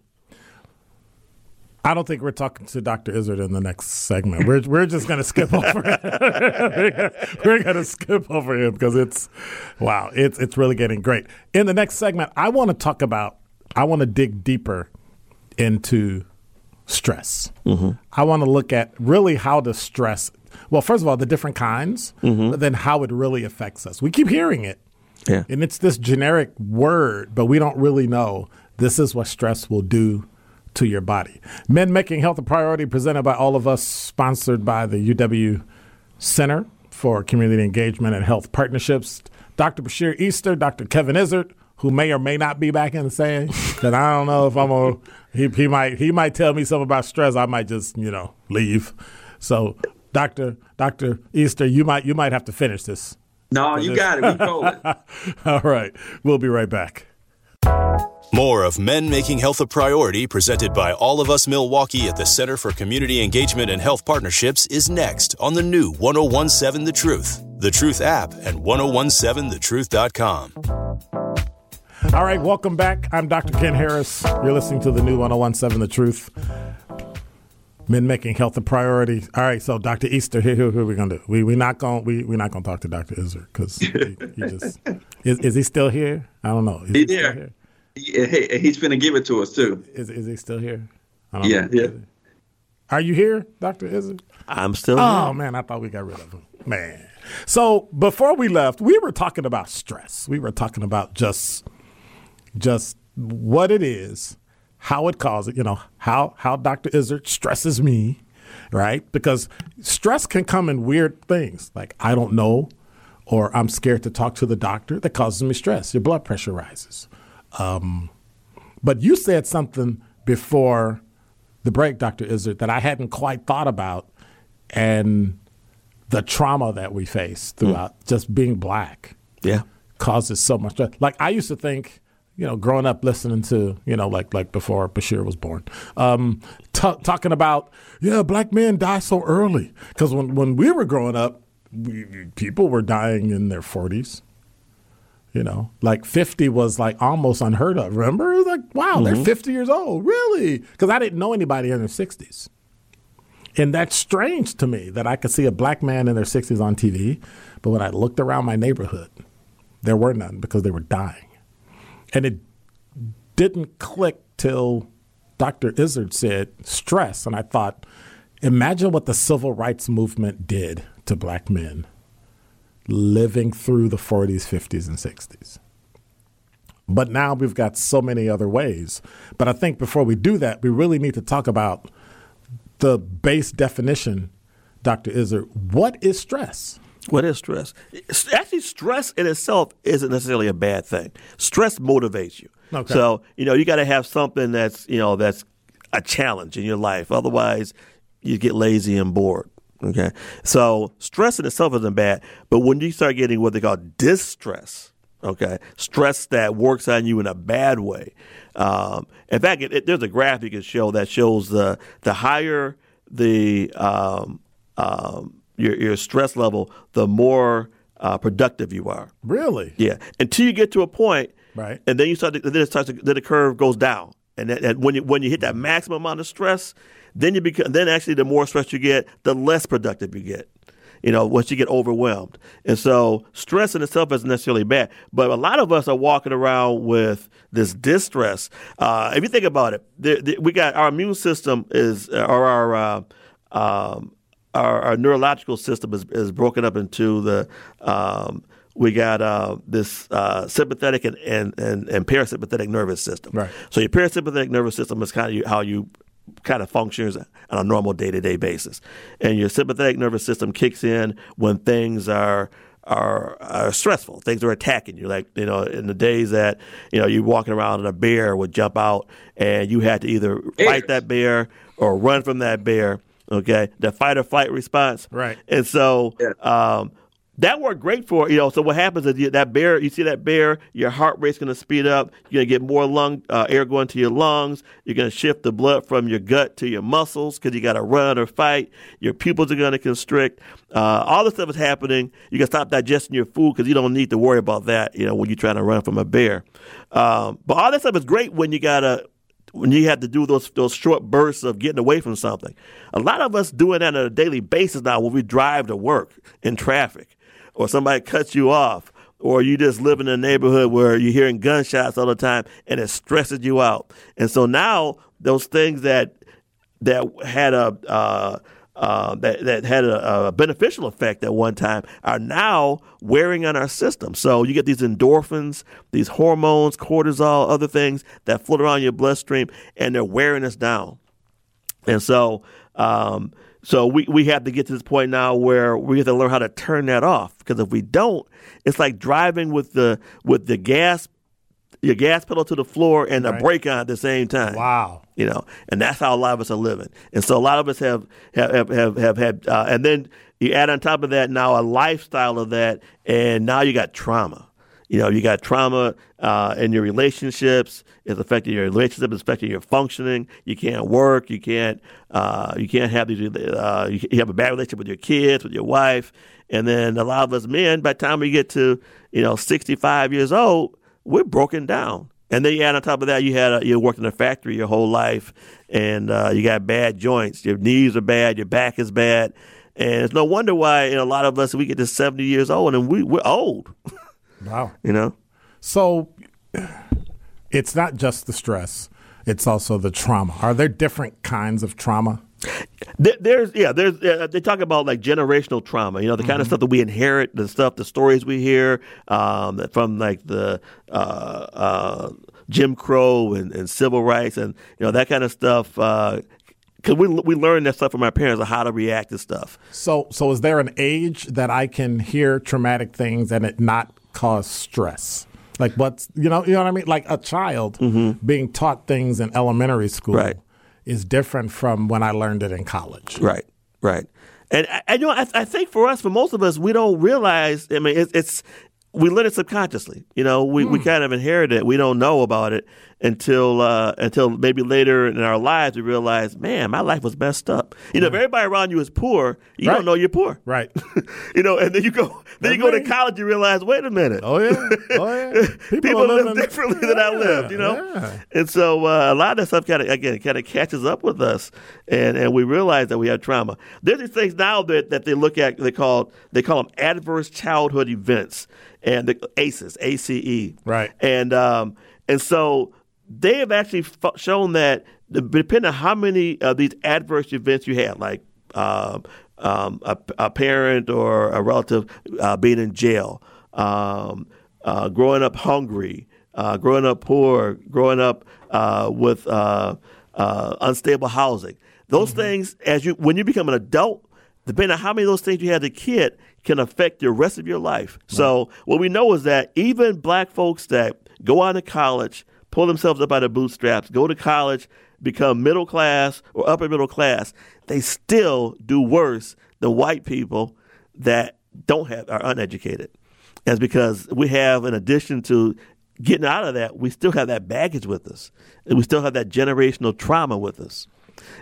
Speaker 2: I don't think we're talking to Dr. Izard in the next segment. We're we're just going to skip over it. we're going to skip over him because it's wow, it's it's really getting great. In the next segment, I want to talk about I want to dig deeper into stress. Mm-hmm. I want to look at really how does stress well, first of all, the different kinds, mm-hmm. but then how it really affects us. We keep hearing it.
Speaker 4: Yeah.
Speaker 2: And it's this generic word, but we don't really know this is what stress will do to your body. Men Making Health a Priority, presented by all of us, sponsored by the UW Center for Community Engagement and Health Partnerships. Dr. Bashir Easter, Dr. Kevin Izard, who may or may not be back in the saying, because I don't know if I'm a, he, he might he might tell me something about stress. I might just you know leave. So, Dr. Dr. Easter, you might you might have to finish this.
Speaker 3: No, you got it. We rolling.
Speaker 2: All right, we'll be right back.
Speaker 1: More of Men Making Health a Priority, presented by All of Us Milwaukee at the Center for Community Engagement and Health Partnerships, is next on the new 1017 The Truth, The Truth app, and 1017thetruth.com.
Speaker 2: All right, welcome back. I'm Dr. Ken Harris. You're listening to the new 1017 The Truth. Men making health a priority. All right, so Dr. Easter, here, here, here we gonna do. We we not gonna we we not gonna talk to Dr. Izard because he, he just is is he still here? I don't know. Is
Speaker 3: He
Speaker 2: still
Speaker 3: there.
Speaker 2: here?
Speaker 3: Yeah, hey, he's finna give it to us too.
Speaker 2: Is is he still here? I don't
Speaker 3: Yeah,
Speaker 2: know.
Speaker 3: yeah.
Speaker 2: Are you here, Dr. Izard?
Speaker 4: I'm still.
Speaker 2: Oh man, I thought we got rid of him. Man. So before we left, we were talking about stress. We were talking about just just what it is, how it causes, you know, how how Dr. Izard stresses me, right? Because stress can come in weird things, like I don't know, or I'm scared to talk to the doctor. That causes me stress. Your blood pressure rises. Um, but you said something before the break, Dr. Izard, that I hadn't quite thought about, and the trauma that we face throughout just being black
Speaker 4: yeah.
Speaker 2: causes so much stress. Like I used to think, you know, growing up listening to, you know, like like before Bashir was born, um, t- talking about, yeah, black men die so early because when when we were growing up, we, people were dying in their forties. You know, like 50 was like almost unheard of. Remember? It was like, wow, they're 50 years old. Really? Because I didn't know anybody in their 60s. And that's strange to me that I could see a black man in their 60s on TV, but when I looked around my neighborhood, there were none because they were dying. And it didn't click till Dr. Izard said stress. And I thought, imagine what the civil rights movement did to black men living through the 40s, 50s, and 60s. But now we've got so many other ways. But I think before we do that, we really need to talk about the base definition, Dr. Izard. What is stress?
Speaker 4: What is stress? Actually, stress in itself isn't necessarily a bad thing. Stress motivates you. Okay. So you know you got to have something that's you know that's a challenge in your life. Otherwise, you get lazy and bored. Okay. So stress in itself isn't bad, but when you start getting what they call distress, okay, stress that works on you in a bad way. Um, in fact, it, it, there's a graph you can show that shows the the higher the um, um, your, your stress level, the more uh, productive you are.
Speaker 2: Really?
Speaker 4: Yeah. Until you get to a point,
Speaker 2: right?
Speaker 4: And then you start. To, then it starts. To, then the curve goes down, and, that, and when you when you hit that maximum amount of stress, then you become. Then actually, the more stress you get, the less productive you get. You know, once you get overwhelmed, and so stress in itself isn't necessarily bad. But a lot of us are walking around with this distress. Uh, if you think about it, the, the, we got our immune system is, or our uh, um, our, our neurological system is, is broken up into the um, we got uh, this uh, sympathetic and, and, and, and, parasympathetic nervous system.
Speaker 2: Right.
Speaker 4: So your parasympathetic nervous system is kind of how you kind of functions on a normal day to day basis, and your sympathetic nervous system kicks in when things are. Are, are, stressful. Things are attacking you. Like you know, in the days that you know you're walking around and a bear would jump out, and you had to either fight that bear or run from that bear okay, the fight or flight response.
Speaker 2: Right.
Speaker 4: And so yeah. um, that worked great for you know. So what happens is you, that bear, you see that bear, your heart rate's going to speed up. You're going to get more lung uh, air going to your lungs. You're going to shift the blood from your gut to your muscles because you got to run or fight. Your pupils are going to constrict. Uh, all this stuff is happening. You can stop digesting your food because you don't need to worry about that. You know when you're trying to run from a bear. Um, but all that stuff is great when you got to when you have to do those those short bursts of getting away from something. A lot of us doing that on a daily basis now when we drive to work in traffic, or somebody cuts you off, or you just live in a neighborhood where you're hearing gunshots all the time and it stresses you out. And so now those things that that had a uh, uh, that, that had a, a, beneficial effect at one time are now wearing on our system. So you get these endorphins, these hormones, cortisol, other things that float around your bloodstream, and they're wearing us down. And so, um, so we, we have to get to this point now where we have to learn how to turn that off because if we don't, it's like driving with the with the gas your gas pedal to the floor and the right. brake on at the same time.
Speaker 2: Wow.
Speaker 4: You know, and that's how a lot of us are living. And so a lot of us have have have have, had, uh, and then you add on top of that now a lifestyle of that, and now you got trauma. You know, you got trauma uh, in your relationships. It's affecting your relationship. It's affecting your functioning. You can't work. You can't. Uh, you can't have these. Uh, you have a bad relationship with your kids, with your wife, and then a lot of us men, by the time we get to you know 65 years old, we're broken down. And then you add on top of that, you had a, you worked in a factory your whole life, and uh, you got bad joints. Your knees are bad. Your back is bad, and it's no wonder why you know, a lot of us we get to seventy years old and we we're old.
Speaker 2: Wow,
Speaker 4: you know.
Speaker 2: So it's not just the stress; it's also the trauma. Are there different kinds of trauma?
Speaker 4: There's yeah, there's uh, they talk about like generational trauma. You know, the kind mm-hmm. of stuff that we inherit, the stuff, the stories we hear um, from like the uh, uh, Jim Crow and, and, civil rights, and you know that kind of stuff. Because uh, we we learn that stuff from our parents of how to react to stuff.
Speaker 2: So so is there an age that I can hear traumatic things and it not cause stress? Like what's you know you know what I mean? Like a child mm-hmm. being taught things in elementary school.
Speaker 4: Right
Speaker 2: is different from when I learned it in college.
Speaker 4: Right, right. And I, you know, I, I, think for us, for most of us, we don't realize. I mean, it, it's we learn it subconsciously. You know, we, mm. we hmm. kind of inherit it. We don't know about it until uh, until maybe later in our lives we realize, man, my life was messed up. You know, if everybody around you is poor, you right. don't know you're poor.
Speaker 2: Right.
Speaker 4: you know, and then you go then you go to college, you realize, wait a minute.
Speaker 2: Oh yeah. Oh yeah.
Speaker 4: People, People live differently yeah, than I lived, you know? Yeah. And so uh, a lot of that stuff kind of again kind of catches up with us and, and we realize that we have trauma. There's these things now that, that they look at they call they call them adverse childhood events and the ACEs, A C E.
Speaker 2: Right.
Speaker 4: And um and so they have actually f- shown that depending on how many of these adverse events you had, like um, um, a, a, parent or a relative uh, being in jail, um, uh, growing up hungry, uh, growing up poor, growing up uh, with uh, uh, unstable housing. Those mm-hmm. things, as you when you become an adult, depending on how many of those things you had as a kid, can affect the rest of your life. Right. So what we know is that even black folks that go on to college, pull themselves up by the bootstraps, go to college, become middle class or upper middle class, they still do worse than white people that don't have are uneducated. That's because we have, in addition to getting out of that, we still have that baggage with us, and we still have that generational trauma with us,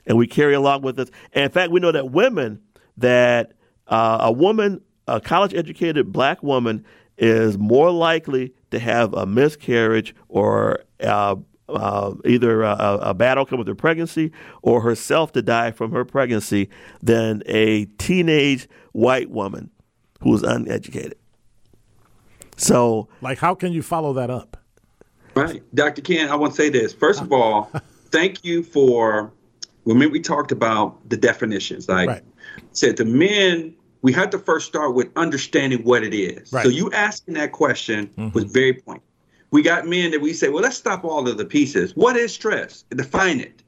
Speaker 4: and we carry along with us. And in fact, we know that women that uh, a woman, a college educated black woman, is more likely to have a miscarriage or uh, uh, either a, a, bad outcome with her pregnancy or herself to die from her pregnancy than a teenage white woman who is uneducated. So,
Speaker 2: like, how can you follow that up?
Speaker 3: Right, Dr. Ken. I want to say this. First of all, thank you for when we talked about the definitions. Like, right. said the men we had to first start with understanding what it is. Right. So you asking that question mm-hmm. was very point. We got men that we say, well, let's stop all of the pieces. What is stress? Define it.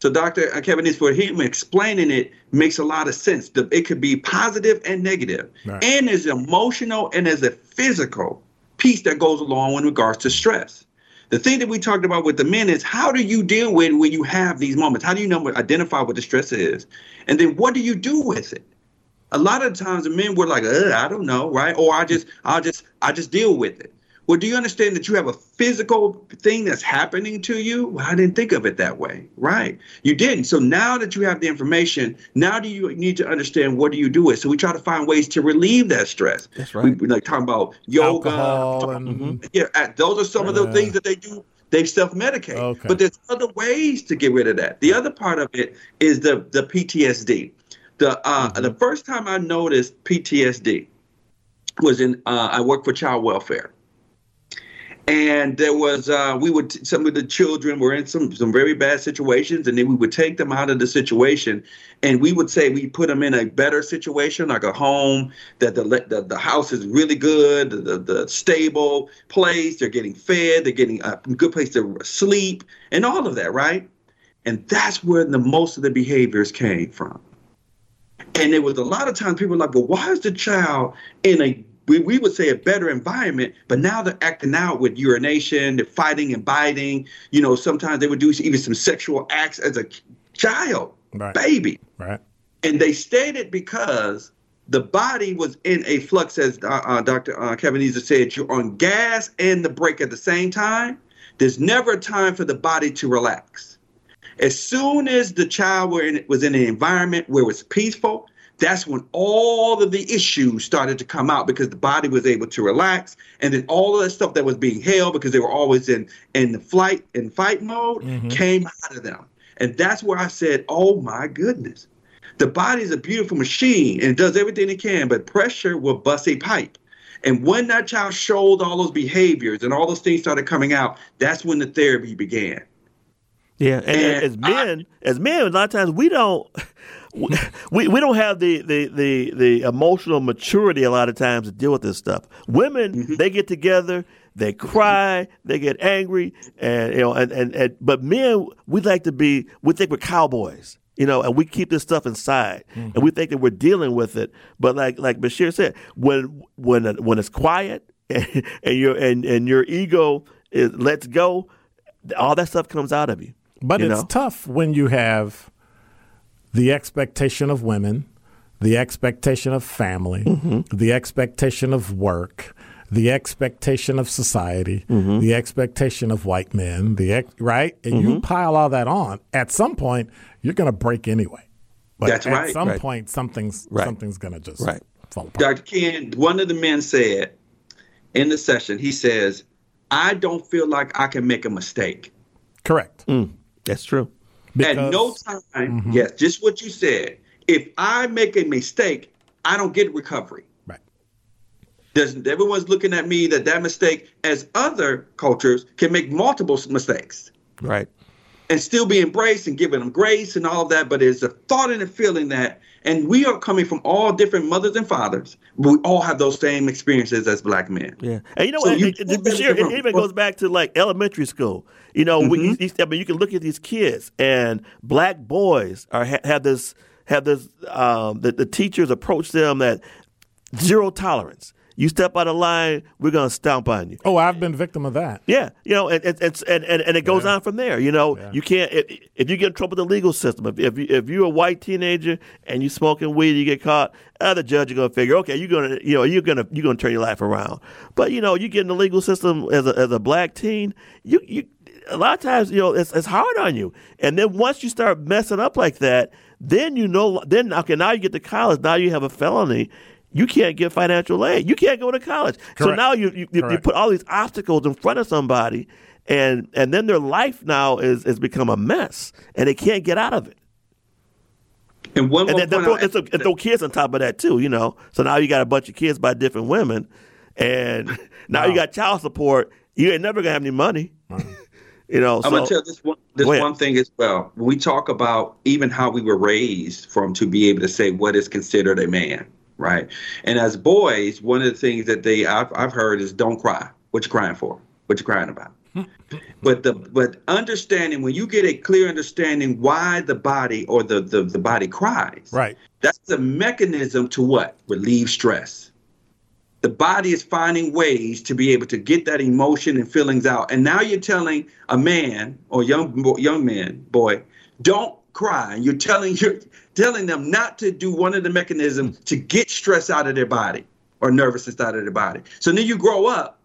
Speaker 3: So Dr. Kevin is for him explaining it makes a lot of sense. It could be positive and negative. Right. And there's emotional and there's a physical piece that goes along in regards to stress. The thing that we talked about with the men is how do you deal with when you have these moments? How do you know identify what the stress is? And then what do you do with it? A lot of times the men were like, I don't know, right? Or I just, I'll just, I just deal with it. Well, do you understand that you have a physical thing that's happening to you? Well, I didn't think of it that way, right? You didn't. So now that you have the information, now do you need to understand what do you do with? So we try to find ways to relieve that stress.
Speaker 4: That's right.
Speaker 3: We, like talking about yoga. and, mm-hmm. Yeah, those are some of the things that they do they self-medicate. Okay. But there's other ways to get rid of that. The other part of it is the the PTSD. The uh, mm-hmm. the first time I noticed PTSD was in uh, I worked for child welfare, and there was uh, we would some of the children were in some some very bad situations, and then we would take them out of the situation, and we would say we put them in a better situation, like a home that the the, the house is really good, the, the stable place, they're getting fed, they're getting a good place to sleep, and all of that, right? And that's where the most of the behaviors came from. And there was a lot of times people were like, well, why is the child in a we, we would say a better environment, but now they're acting out with urination, they're fighting and biting. You know, sometimes they would do even some sexual acts as a child, right. baby.
Speaker 2: Right.
Speaker 3: And they stated because the body was in a flux, as uh, uh, Dr. Uh, Kevin Easer said, you're on gas and the brake at the same time. There's never a time for the body to relax. As soon as the child were in, was in an environment where it was peaceful, that's when all of the issues started to come out because the body was able to relax. And then all of that stuff that was being held because they were always in in the flight and fight mode mm-hmm. came out of them. And that's where i said oh my goodness. The body is a beautiful machine and it does everything it can but pressure will bust a pipe. And when that child showed all those behaviors and all those things started coming out that's when the therapy began
Speaker 4: yeah, and, and as men, I, as men, a lot of times we don't. We, we don't have the, the, the, the emotional maturity a lot of times to deal with this stuff. Women, mm-hmm. they get together, they cry, they get angry, and you know, and, and, and but men, we like to be, we think we're cowboys you know, and we keep this stuff inside, mm-hmm. and we think that we're dealing with it. But like like Bashir said, when when when it's quiet and, and your and, and your ego is lets go, all that stuff comes out of you.
Speaker 2: But
Speaker 4: it's
Speaker 2: know? tough when you have the expectation of women, the expectation of family, mm-hmm. the expectation of work, the expectation of society, mm-hmm. the expectation of white men, the ex- right, and mm-hmm. you pile all that on. At some point, you're going to break anyway. But
Speaker 3: That's
Speaker 2: at
Speaker 3: right.
Speaker 2: some
Speaker 3: right.
Speaker 2: point, something's right. something's going to just
Speaker 4: right.
Speaker 2: fall apart.
Speaker 3: Dr. Ken, one of the men said in the session, he says, "I don't feel like I can make a mistake."
Speaker 2: Correct.
Speaker 4: Mm. That's true.
Speaker 3: Because, At no time, mm-hmm. yes, just what you said. If I make a mistake, I don't get recovery.
Speaker 2: Right.
Speaker 3: Does everyone's looking at me that that mistake, as other cultures, can make multiple mistakes.
Speaker 4: Right.
Speaker 3: And still be embraced and giving them grace and all of that. But it's a thought and a feeling that, and we are coming from all different mothers and fathers. But we all have those same experiences as black men.
Speaker 4: Yeah, and you know, so you, it, it, it, even goes back to like elementary school. You know, mm-hmm. we, I mean, you can look at these kids, and black boys are have this have this um, the, the teachers approach them that zero tolerance. You step out of line, we're gonna stomp on you.
Speaker 2: Oh, I've been victim of that.
Speaker 4: Yeah, you know, and it's and, and, and it goes yeah. on from there. You know, yeah. you can't if, if, you get in trouble with the legal system. If if, you, if you're a white teenager and you're smoking weed, you get caught. Uh, the judge is gonna figure, okay, you're gonna you know you're gonna you're gonna turn your life around. But you know, you get in the legal system as a as a black teen, you you a lot of times you know it's it's hard on you. And then once you start messing up like that, then you know then okay now you get to college, now you have a felony you can't get financial aid. You can't go to college. Correct. So now you you, you, put all these obstacles in front of somebody, and and then their life now is has become a mess, and they can't get out of it.
Speaker 3: And one
Speaker 4: and
Speaker 3: then
Speaker 4: throw, and throw, and throw kids on top of that too, you know. So now you got a bunch of kids by different women, and now wow. you got child support. You ain't never gonna have any money. You know,
Speaker 3: I'm so, gonna tell this one this one thing as well. When we talk about even how we were raised from to be able to say what is considered a man right? And as boys, one of the things that they I've, I've heard is don't cry. What you crying for? What you crying about? but the but understanding when you get a clear understanding why the body or the, the the body cries,
Speaker 2: right?
Speaker 3: That's the mechanism to what relieve stress. The body is finding ways to be able to get that emotion and feelings out. And now you're telling a man or young young man, boy, don't cry. You're telling you're telling them not to do one of the mechanisms to get stress out of their body or nervousness out of their body. So then you grow up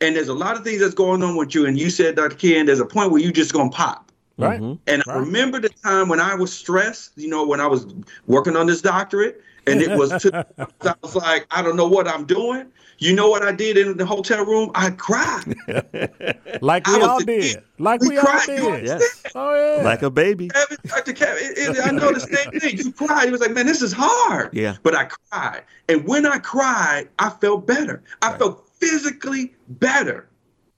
Speaker 3: and there's a lot of things that's going on with you. And you said, Dr. Ken, there's a point where you just gonna pop.
Speaker 2: Right. Mm-hmm.
Speaker 3: And
Speaker 2: right.
Speaker 3: I remember the time when I was stressed, you know, when I was working on this doctorate, and it was, to, I was like, I don't know what I'm doing. You know what I did in the hotel room? I cried.
Speaker 2: like we all did. Like we, we all did.
Speaker 4: Yes. Oh yeah. Like a baby.
Speaker 3: Dr. Kevin, it, it, I know the same thing. You cried. He was like, man, this is hard.
Speaker 4: Yeah.
Speaker 3: But I cried, and when I cried, I felt better. I right. felt physically better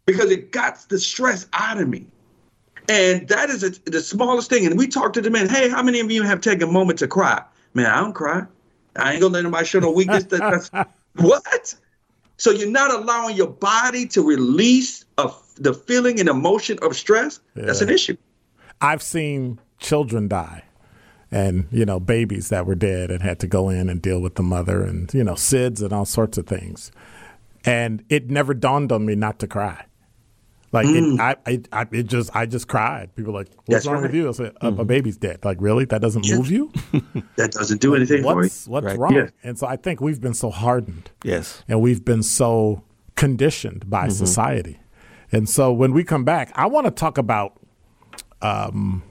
Speaker 3: because it got the stress out of me. And that is a, the smallest thing. And we talked to the men. Hey, how many of you have taken a moment to cry? Man, I don't cry. I ain't gonna let anybody show no weakness. That, that's what. So you're not allowing your body to release of the feeling and emotion of stress. Yeah. That's an issue.
Speaker 2: I've seen children die and, you know, babies that were dead and had to go in and deal with the mother and, you know, SIDS and all sorts of things. And it never dawned on me not to cry. Like mm. it, I, I, I, it just, I just cried. People like, what's That's wrong right. with you? I said, a, mm-hmm. a, baby's dead. Like, really? That doesn't move you?
Speaker 3: that doesn't do anything
Speaker 2: what's,
Speaker 3: for you.
Speaker 2: What's right. wrong? Yeah. And so I think we've been so hardened.
Speaker 4: Yes.
Speaker 2: And we've been so conditioned by mm-hmm. society. And so when we come back, I want to talk about. Um,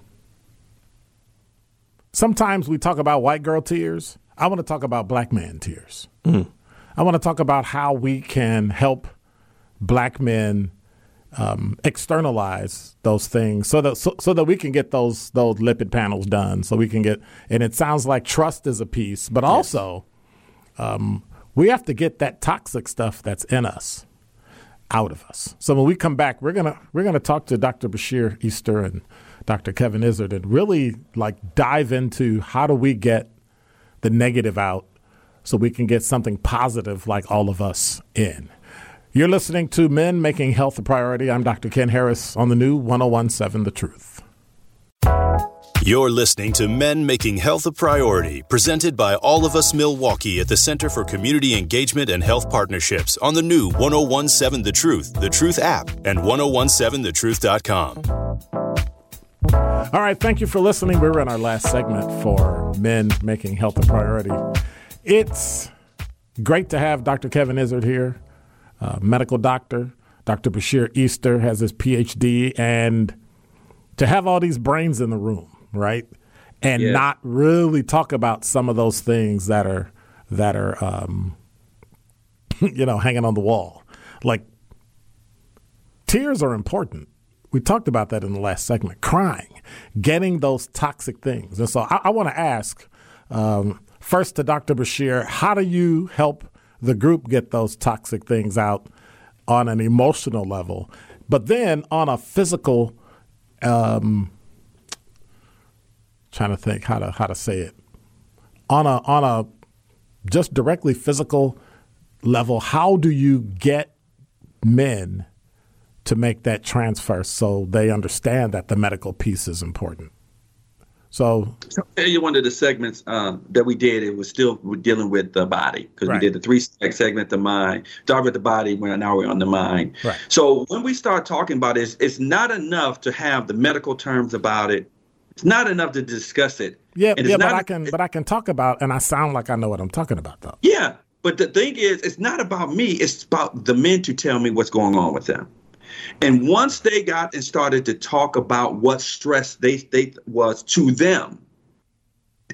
Speaker 2: sometimes we talk about white girl tears. I want to talk about black man tears. Mm. I want to talk about how we can help black men um, externalize those things so that so, so, that we can get those those lipid panels done so we can get and it sounds like trust is a piece but also um, we have to get that toxic stuff that's in us out of us. So when we come back we're gonna we're gonna talk to dr bashir easter and dr kevin izard and really like dive into how do we get the negative out so we can get something positive like all of us in you're listening to Men Making Health a Priority. I'm Dr. Ken Harris on the new 1017 The Truth.
Speaker 1: You're listening to Men Making Health a Priority, presented by All of Us Milwaukee at the Center for Community Engagement and Health Partnerships on the new 1017 The Truth, The Truth app, and 1017thetruth.com.
Speaker 2: All right, thank you for listening. We're in our last segment for Men Making Health a Priority. It's great to have Dr. Kevin Izard here uh, medical doctor. Dr. Bashir Easter has his PhD, and to have all these brains in the room, right, and yeah. not really talk about some of those things that are that are, um, you know, hanging on the wall, like tears are important. We talked about that in the last segment. Crying, getting those toxic things, and so I, I want to ask um, first to Dr. Bashir, how do you help the group get those toxic things out on an emotional level, but then on a physical um, trying to think how to how to say it on a on a just directly physical level. How do you get men to make that transfer so they understand that the medical piece is important? So,
Speaker 3: so one of the segments um, that we did, it was still dealing with the body because right. we did the three segment, the mind, start with the body. When now we're on the mind. Right. So when we start talking about it, it's, it's not enough to have the medical terms about it. It's not enough to discuss it.
Speaker 2: Yeah, yeah, but I can, but I can talk about, and I sound like I know what I'm talking about, though.
Speaker 3: Yeah, but the thing is, it's not about me. It's about the men to tell me what's going on with them. And once they got and started to talk about what stress they, they was to them,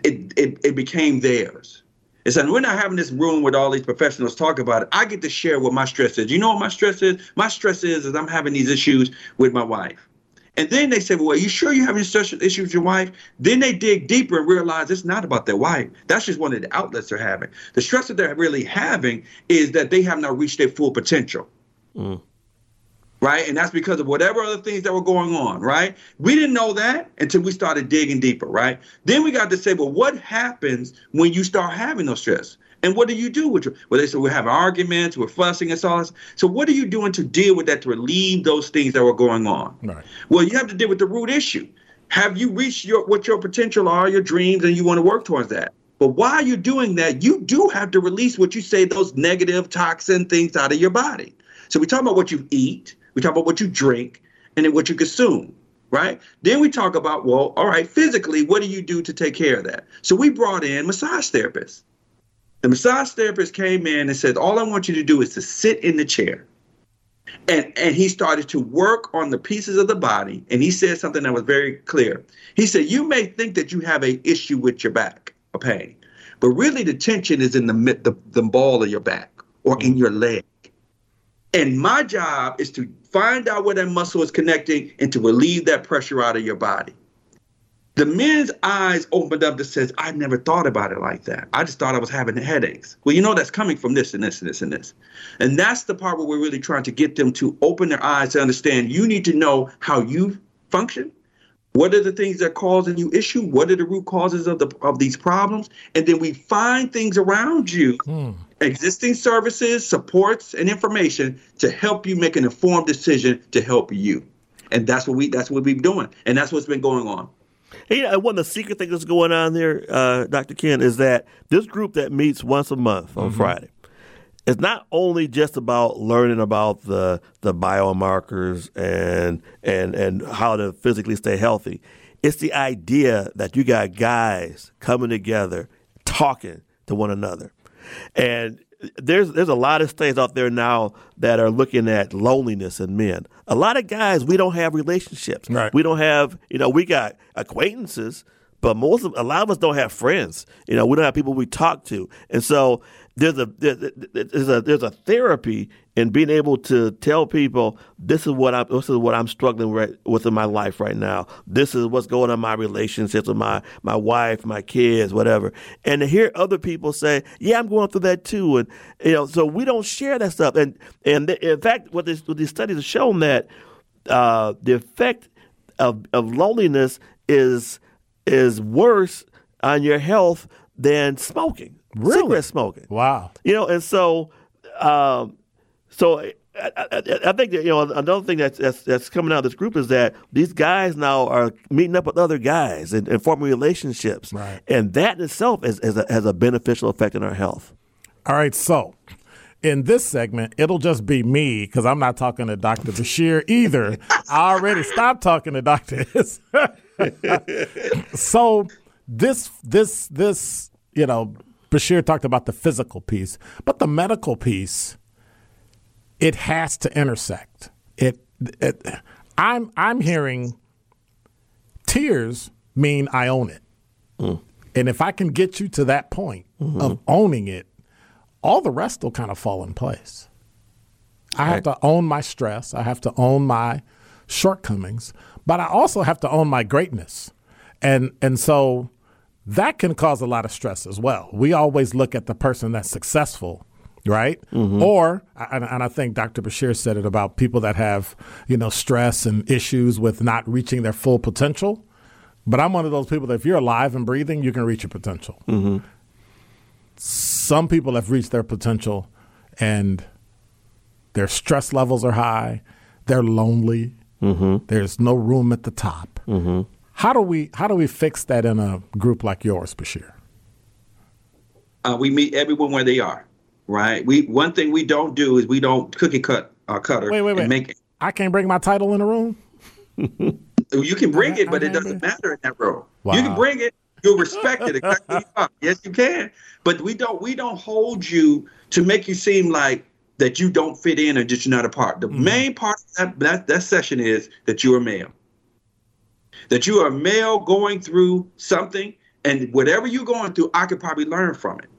Speaker 3: it, it, it became theirs. And so we're not having this room with all these professionals talk about it. I get to share what my stress is. You know what my stress is? My stress is is I'm having these issues with my wife. And then they say, well, are you sure you're having such issues with your wife? Then they dig deeper and realize it's not about their wife. That's just one of the outlets they're having. The stress that they're really having is that they have not reached their full potential. Mm right? And that's because of whatever other things that were going on, right? We didn't know that until we started digging deeper, right? Then we got to say, well, what happens when you start having those stress? And what do you do with your, well, they said we're having arguments, we're fussing and so on. So what are you doing to deal with that, to relieve those things that were going on? Right. Well, you have to deal with the root issue. Have you reached your what your potential are, your dreams, and you want to work towards that? But while you're doing that, you do have to release what you say, those negative toxin things out of your body. So we talk about what you eat, we talk about what you drink and then what you consume, right? Then we talk about, well, all right, physically, what do you do to take care of that? So we brought in massage therapists. The massage therapist came in and said, all I want you to do is to sit in the chair. And, and he started to work on the pieces of the body. And he said something that was very clear. He said, You may think that you have an issue with your back, a pain, but really the tension is in the, the, the ball of your back or in mm. your leg. And my job is to find out where that muscle is connecting and to relieve that pressure out of your body. The men's eyes opened up that says, I never thought about it like that. I just thought I was having headaches. Well, you know, that's coming from this and this and this and this. And that's the part where we're really trying to get them to open their eyes to understand you need to know how you function. What are the things that are causing you issue? What are the root causes of the of these problems? And then we find things around you mm existing services, supports, and information to help you make an informed decision to help you. And that's what we that's what we've been doing, and that's what's been going on.
Speaker 4: Hey, one of the secret things that's going on there, uh, Dr. Ken, is that this group that meets once a month on mm-hmm. Friday it's not only just about learning about the the biomarkers and and and how to physically stay healthy. It's the idea that you got guys coming together, talking to one another. And there's there's a lot of studies out there now that are looking at loneliness in men. A lot of guys we don't have relationships. Right. We don't have you know we got acquaintances, but most of a lot of us don't have friends. You know we don't have people we talk to, and so there's a there's a there's a therapy in being able to tell people this is what I'm this is what I'm struggling with in my life right now. This is what's going on in my relationships with my my wife, my kids, whatever. And to hear other people say, "Yeah, I'm going through that too," and you know, so we don't share that stuff. And and in fact, what, this, what these studies have shown that uh, the effect of of loneliness is is worse on your health than smoking. Really? Cigarette smoking.
Speaker 2: Wow.
Speaker 4: You know, and so, um, so I, I, I, think that you know another thing that's, that's, that's coming out of this group is that these guys now are meeting up with other guys and, and forming relationships, right. and that in itself is, is a, has a beneficial effect on our health.
Speaker 2: All right, so in this segment, it'll just be me because I'm not talking to Dr. Bashir either. I already stopped talking to Dr. so this this this you know Bashir talked about the physical piece, but the medical piece, it has to intersect. It, it I'm I'm hearing tears mean I own it. Mm. And if I can get you to that point mm-hmm. of owning it, all the rest will kind of fall in place. I right. have to own my stress. I have to own my shortcomings, but I also have to own my greatness. And and so that can cause a lot of stress as well. We always look at the person that's successful, right? Mm-hmm. Or, and, and, I think Dr. Bashir said it about people that have, you know, stress and issues with not reaching their full potential. But I'm one of those people that if you're alive and breathing, you can reach your potential.
Speaker 4: Mm-hmm.
Speaker 2: Some people have reached their potential and their stress levels are high, they're lonely,
Speaker 4: Mm-hmm.
Speaker 2: there's no room at the top.
Speaker 4: Mm-hmm.
Speaker 2: How do we how do we fix that in a group like yours, Bashir?
Speaker 3: Uh, we meet everyone where they are, right? We one thing we don't do is we don't cookie cut our cutter
Speaker 2: Wait, wait, wait.
Speaker 3: and make
Speaker 2: I can't bring my title in the room.
Speaker 3: You can bring
Speaker 2: I-
Speaker 3: it, but
Speaker 2: I
Speaker 3: it doesn't
Speaker 2: remember.
Speaker 3: matter in that role.
Speaker 2: Wow.
Speaker 3: You can bring it. You'll respect it exactly. you. Yes, you can. But we don't. We don't hold you to make you seem like that you don't fit in or that you're not a part. The main part of that, that that session is that you're a male. That you are a male going through something, and whatever you're going through, I could probably learn from it.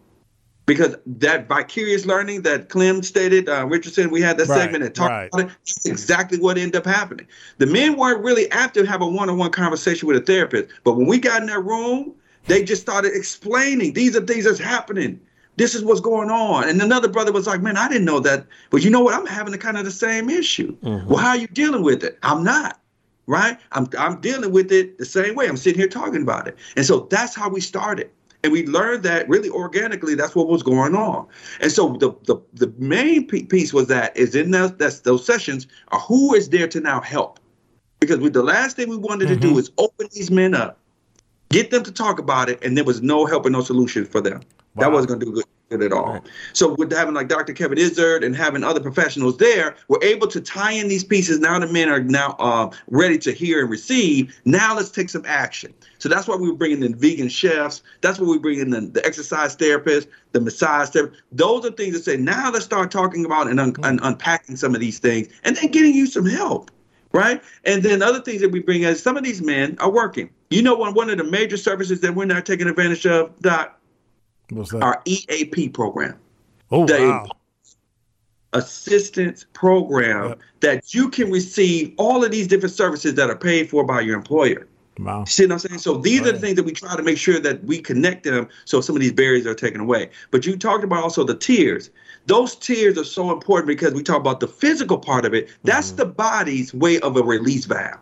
Speaker 3: Because that vicarious learning that Clem stated, uh, Richardson, we had that
Speaker 2: Right,
Speaker 3: segment and talked
Speaker 2: right.
Speaker 3: about it. That's exactly what ended up happening. The men weren't really apt to have a one-on-one conversation with a therapist, but when we got in that room, they just started explaining these are things that's happening. This is what's going on. And another brother was like, "Man, I didn't know that, but you know what? I'm having the kind of the same issue. Well, how are you dealing with it? I'm not." Right? I'm I'm dealing with it the same way. I'm sitting here talking about it. And so that's how we started. And we learned that really organically, that's what was going on. And so the the, the main piece was that is in those, that's, those sessions are who is there to now help. Because we, the last thing we wanted to do mm-hmm. is open these men up, get them to talk about it, and there was no help and no solution for them. That wasn't going to do good, good at all. So with having like Dr. Kevin Izard and having other professionals there, we're able to tie in these pieces. Now the men are now uh, ready to hear and receive. Now let's take some action. So that's why we were bringing in vegan chefs. That's why we bring in the, the exercise therapists, the massage therapist. Those are things that say now let's start talking about and, un- and unpacking some of these things, and then getting you some help right? And then other things that we bring is some of these men are working. You know, one one of the major services that we're not taking advantage of, Doc,
Speaker 2: What's that?
Speaker 3: our EAP program,
Speaker 2: oh
Speaker 3: the
Speaker 2: wow.
Speaker 3: assistance program
Speaker 2: Yep.
Speaker 3: that you can receive all of these different services that are paid for by your employer.
Speaker 2: Wow.
Speaker 3: See what I'm saying? So these are the things that we try to make sure that we connect them so some of these barriers are taken away. But you talked about also the tears. Those tears are so important because we talk about the physical part of it. That's mm-hmm. the body's way of a release valve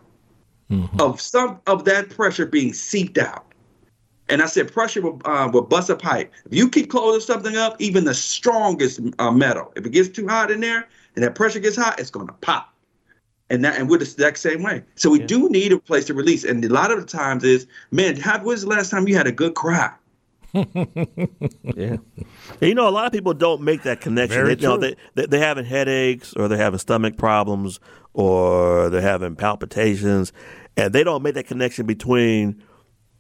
Speaker 3: mm-hmm. of some of that pressure being seeped out. And I said pressure will, uh, will bust a pipe. If you keep closing something up, even the strongest uh, metal, if it gets too hot in there and that pressure gets hot, it's going to pop and that and we're the exact same way. So we do need a place to release. And a lot of the times is, man, how was the last time you had a good cry?
Speaker 4: Yeah. You know, a lot of people don't make that connection.
Speaker 2: Very
Speaker 4: they, you know, they, they, they're having headaches or they're having stomach problems or they're having palpitations, and they don't make that connection between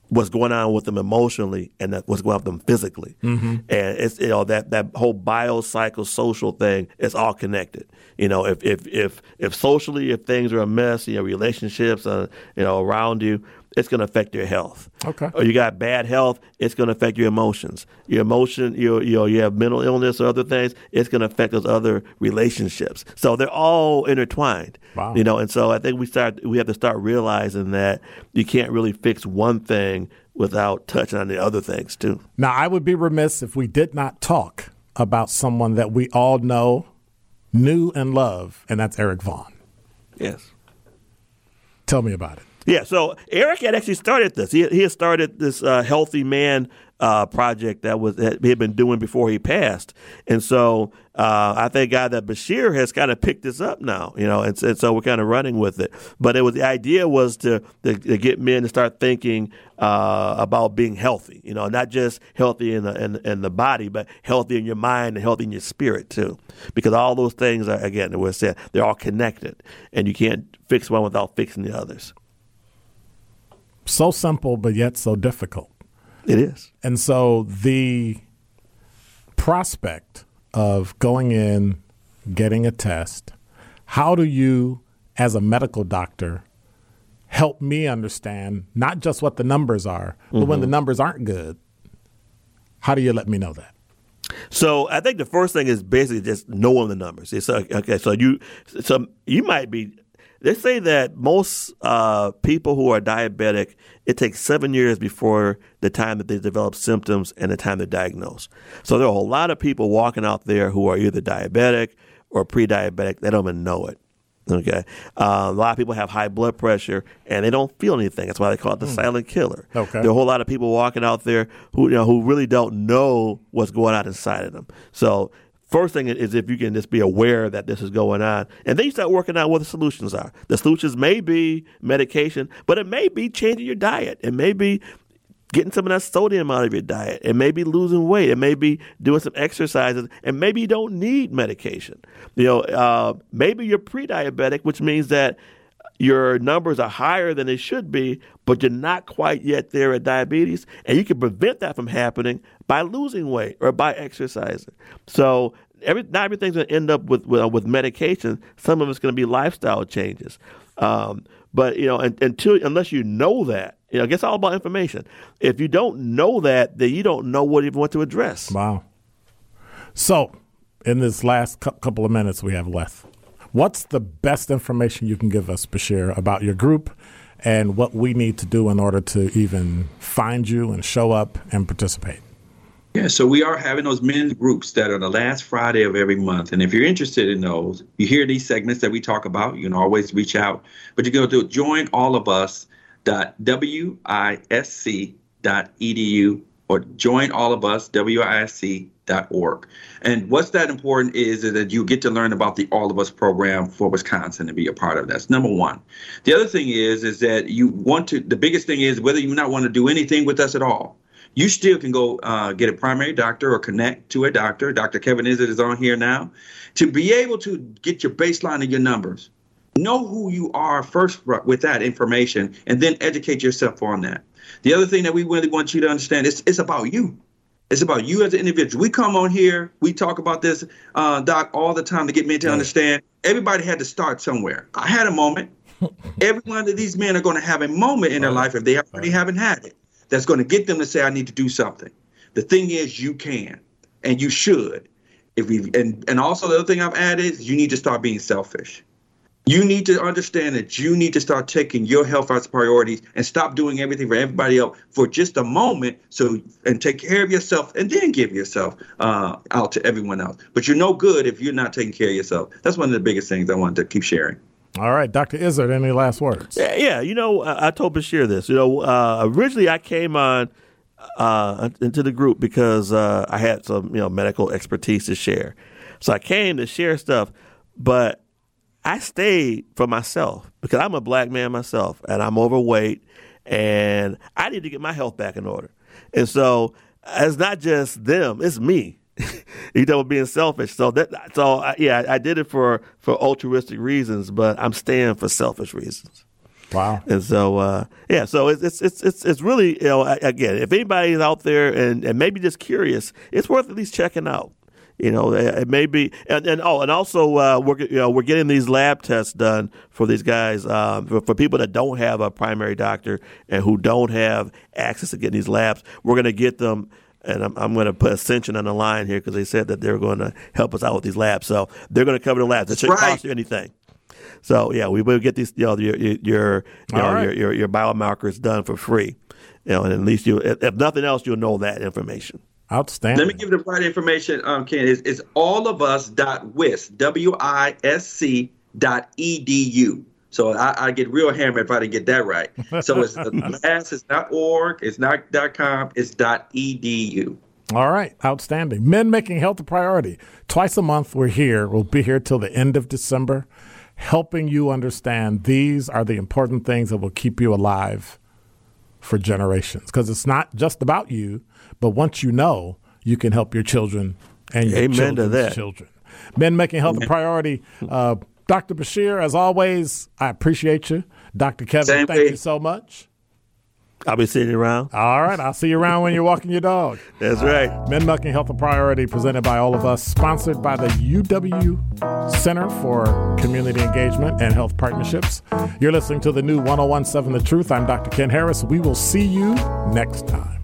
Speaker 4: what's going on with them emotionally and that what's going on with them physically.
Speaker 2: Mm-hmm.
Speaker 4: And it's you know that that whole biopsychosocial thing is all connected. You know, if if if if socially if things are a mess, you know, relationships, uh, you know, around you, it's going to affect your health.
Speaker 2: Okay.
Speaker 4: Or you got bad health, it's going to affect your emotions. Your emotion, you you know, you have mental illness or other things, it's going to affect those other relationships. So they're all intertwined.
Speaker 2: Wow.
Speaker 4: You know, and so I think we start we have to start realizing that you can't really fix one thing without touching on the other things too.
Speaker 2: Now, I would be remiss if we did not talk about someone that we all know, knew, and love, and that's Eric Vaughn.
Speaker 4: Yes.
Speaker 2: Tell me about it.
Speaker 4: Yeah, so Eric had actually started this. He, he had started this uh, Healthy Man uh, project that was that he had been doing before he passed, and so uh, I thank God that Bashir has kind of picked this up now. You know, and, and so we're kind of running with it. But it was the idea was to, to, to get men to start thinking uh, about being healthy. You know, not just healthy in the in, in the body, but healthy in your mind and healthy in your spirit too. Because all those things are again, we're said they're all connected, and you can't fix one without fixing the others.
Speaker 2: So simple, but yet so difficult.
Speaker 4: It is.
Speaker 2: And so the prospect of going in, getting a test, how do you, as a medical doctor, help me understand not just what the numbers are, but when the numbers aren't good, how do you let me know that?
Speaker 4: So I think the first thing is basically just knowing the numbers. It's uh, okay. So you, so you might be. They say that most uh, people who are diabetic, it takes seven years before the time that they develop symptoms and the time they're diagnosed. So there are a whole lot of people walking out there who are either diabetic or pre-diabetic. They don't even know it. Okay, uh, a lot of people have high blood pressure and they don't feel anything. That's why they call it the mm. silent killer.
Speaker 2: Okay,
Speaker 4: there are a whole lot of people walking out there who you know who really don't know what's going on inside of them. So first thing is if you can just be aware that this is going on, and then you start working out what the solutions are. The solutions may be medication, but it may be changing your diet. It may be getting some of that sodium out of your diet. It may be losing weight. It may be doing some exercises, and maybe you don't need medication. You know, uh, maybe you're pre-diabetic, which means that your numbers are higher than they should be, but you're not quite yet there at diabetes, and you can prevent that from happening by losing weight or by exercising. So every, not everything's going to end up with with, uh, with medication. Some of it's going to be lifestyle changes. Um, but you know, until unless you know that, you know, it's all about information. If you don't know that, then you don't know what even what to address.
Speaker 2: Wow. So, in this last cu- couple of minutes we have left, what's the best information you can give us, Bashir, about your group and what we need to do in order to even find you and show up and participate?
Speaker 3: Yeah, so we are having those men's groups that are the last Friday of every month. And if you're interested in those, you hear these segments that we talk about, you can always reach out. But you go to join all of us www.wisc.edu or join all of us, wisc.org. And what's that important is, is that you get to learn about the All of Us program for Wisconsin and be a part of that. That's number one. The other thing is, is that you want to, the biggest thing is whether you not want to do anything with us at all, you still can go uh, get a primary doctor or connect to a doctor. Dr. Kevin Izard is on here now to be able to get your baseline and your numbers Know who you are first with that information and then educate yourself on that. The other thing that we really want you to understand is it's about you. It's about you as an individual. We come on here, we talk about this, uh, Doc, all the time to get men to understand. Everybody had to start somewhere. I had a moment. Every one of these men are going to have a moment in their life if they already haven't had it. That's going to get them to say, "I need to do something." The thing is, you can and you should. If we and and also the other thing I've added is you need to start being selfish. You need to understand that you need to start taking your health as priorities and stop doing everything for everybody else for just a moment. So and take care of yourself and then give yourself uh, out to everyone else. But you're no good if you're not taking care of yourself. That's one of the biggest things I wanted to keep sharing.
Speaker 2: All right, Dr. Izard, any last words?
Speaker 4: Yeah, yeah. You know, I, I told Bashir this. You know, uh, originally I came on uh, into the group because uh, I had some, you know, medical expertise to share. So I came to share stuff, but I stayed for myself because I'm a black man myself and I'm overweight and I need to get my health back in order. And so it's not just them, it's me. you know, being selfish. So that, so I, yeah, I did it for for altruistic reasons, but I'm staying for selfish reasons.
Speaker 2: Wow.
Speaker 4: And so, uh, yeah, so it's, it's, it's, it's, it's really, you know, again, if anybody's out there and, and maybe just curious, it's worth at least checking out. You know, it may be, and, and oh, and also uh, we're you know we're getting these lab tests done for these guys um, for, for, people that don't have a primary doctor and who don't have access to getting these labs. We're going to get them, and I'm, I'm going to put Ascension on the line here because they said that they're going to help us out with these labs. So they're going to cover the labs. It shouldn't right. cost you anything. So yeah, we will get these you know your your your, you know, right. your, your, your biomarkers done for free. You know, and at least you, if nothing else, you'll know that information.
Speaker 2: Outstanding.
Speaker 3: Let me give the right information, um, Ken. It's, it's all of us dot wisc, W I S C dot edu. So I, I, get real hammered if I didn't get that right. So it's last, it's not org, it's not dot com, it's dot edu.
Speaker 2: All right, outstanding. Men making health a priority. Twice a month we're here. We'll be here till the end of December, helping you understand these are the important things that will keep you alive for generations. Because it's not just about you but once you know, you can help your children and your Amen children's to that. children. Men making health a priority. Uh, Dr. Bashir, as always, I appreciate you. Dr. Kevin, Same thank way. you so much.
Speaker 4: I'll be sitting around.
Speaker 2: All right. I'll see you around when you're walking your dog.
Speaker 4: That's right.
Speaker 2: Men Making Health a Priority, presented by all of us, sponsored by the UW Center for Community Engagement and Health Partnerships. You're listening to the new 1017 The Truth. I'm Dr. Ken Harris. We will see you next time.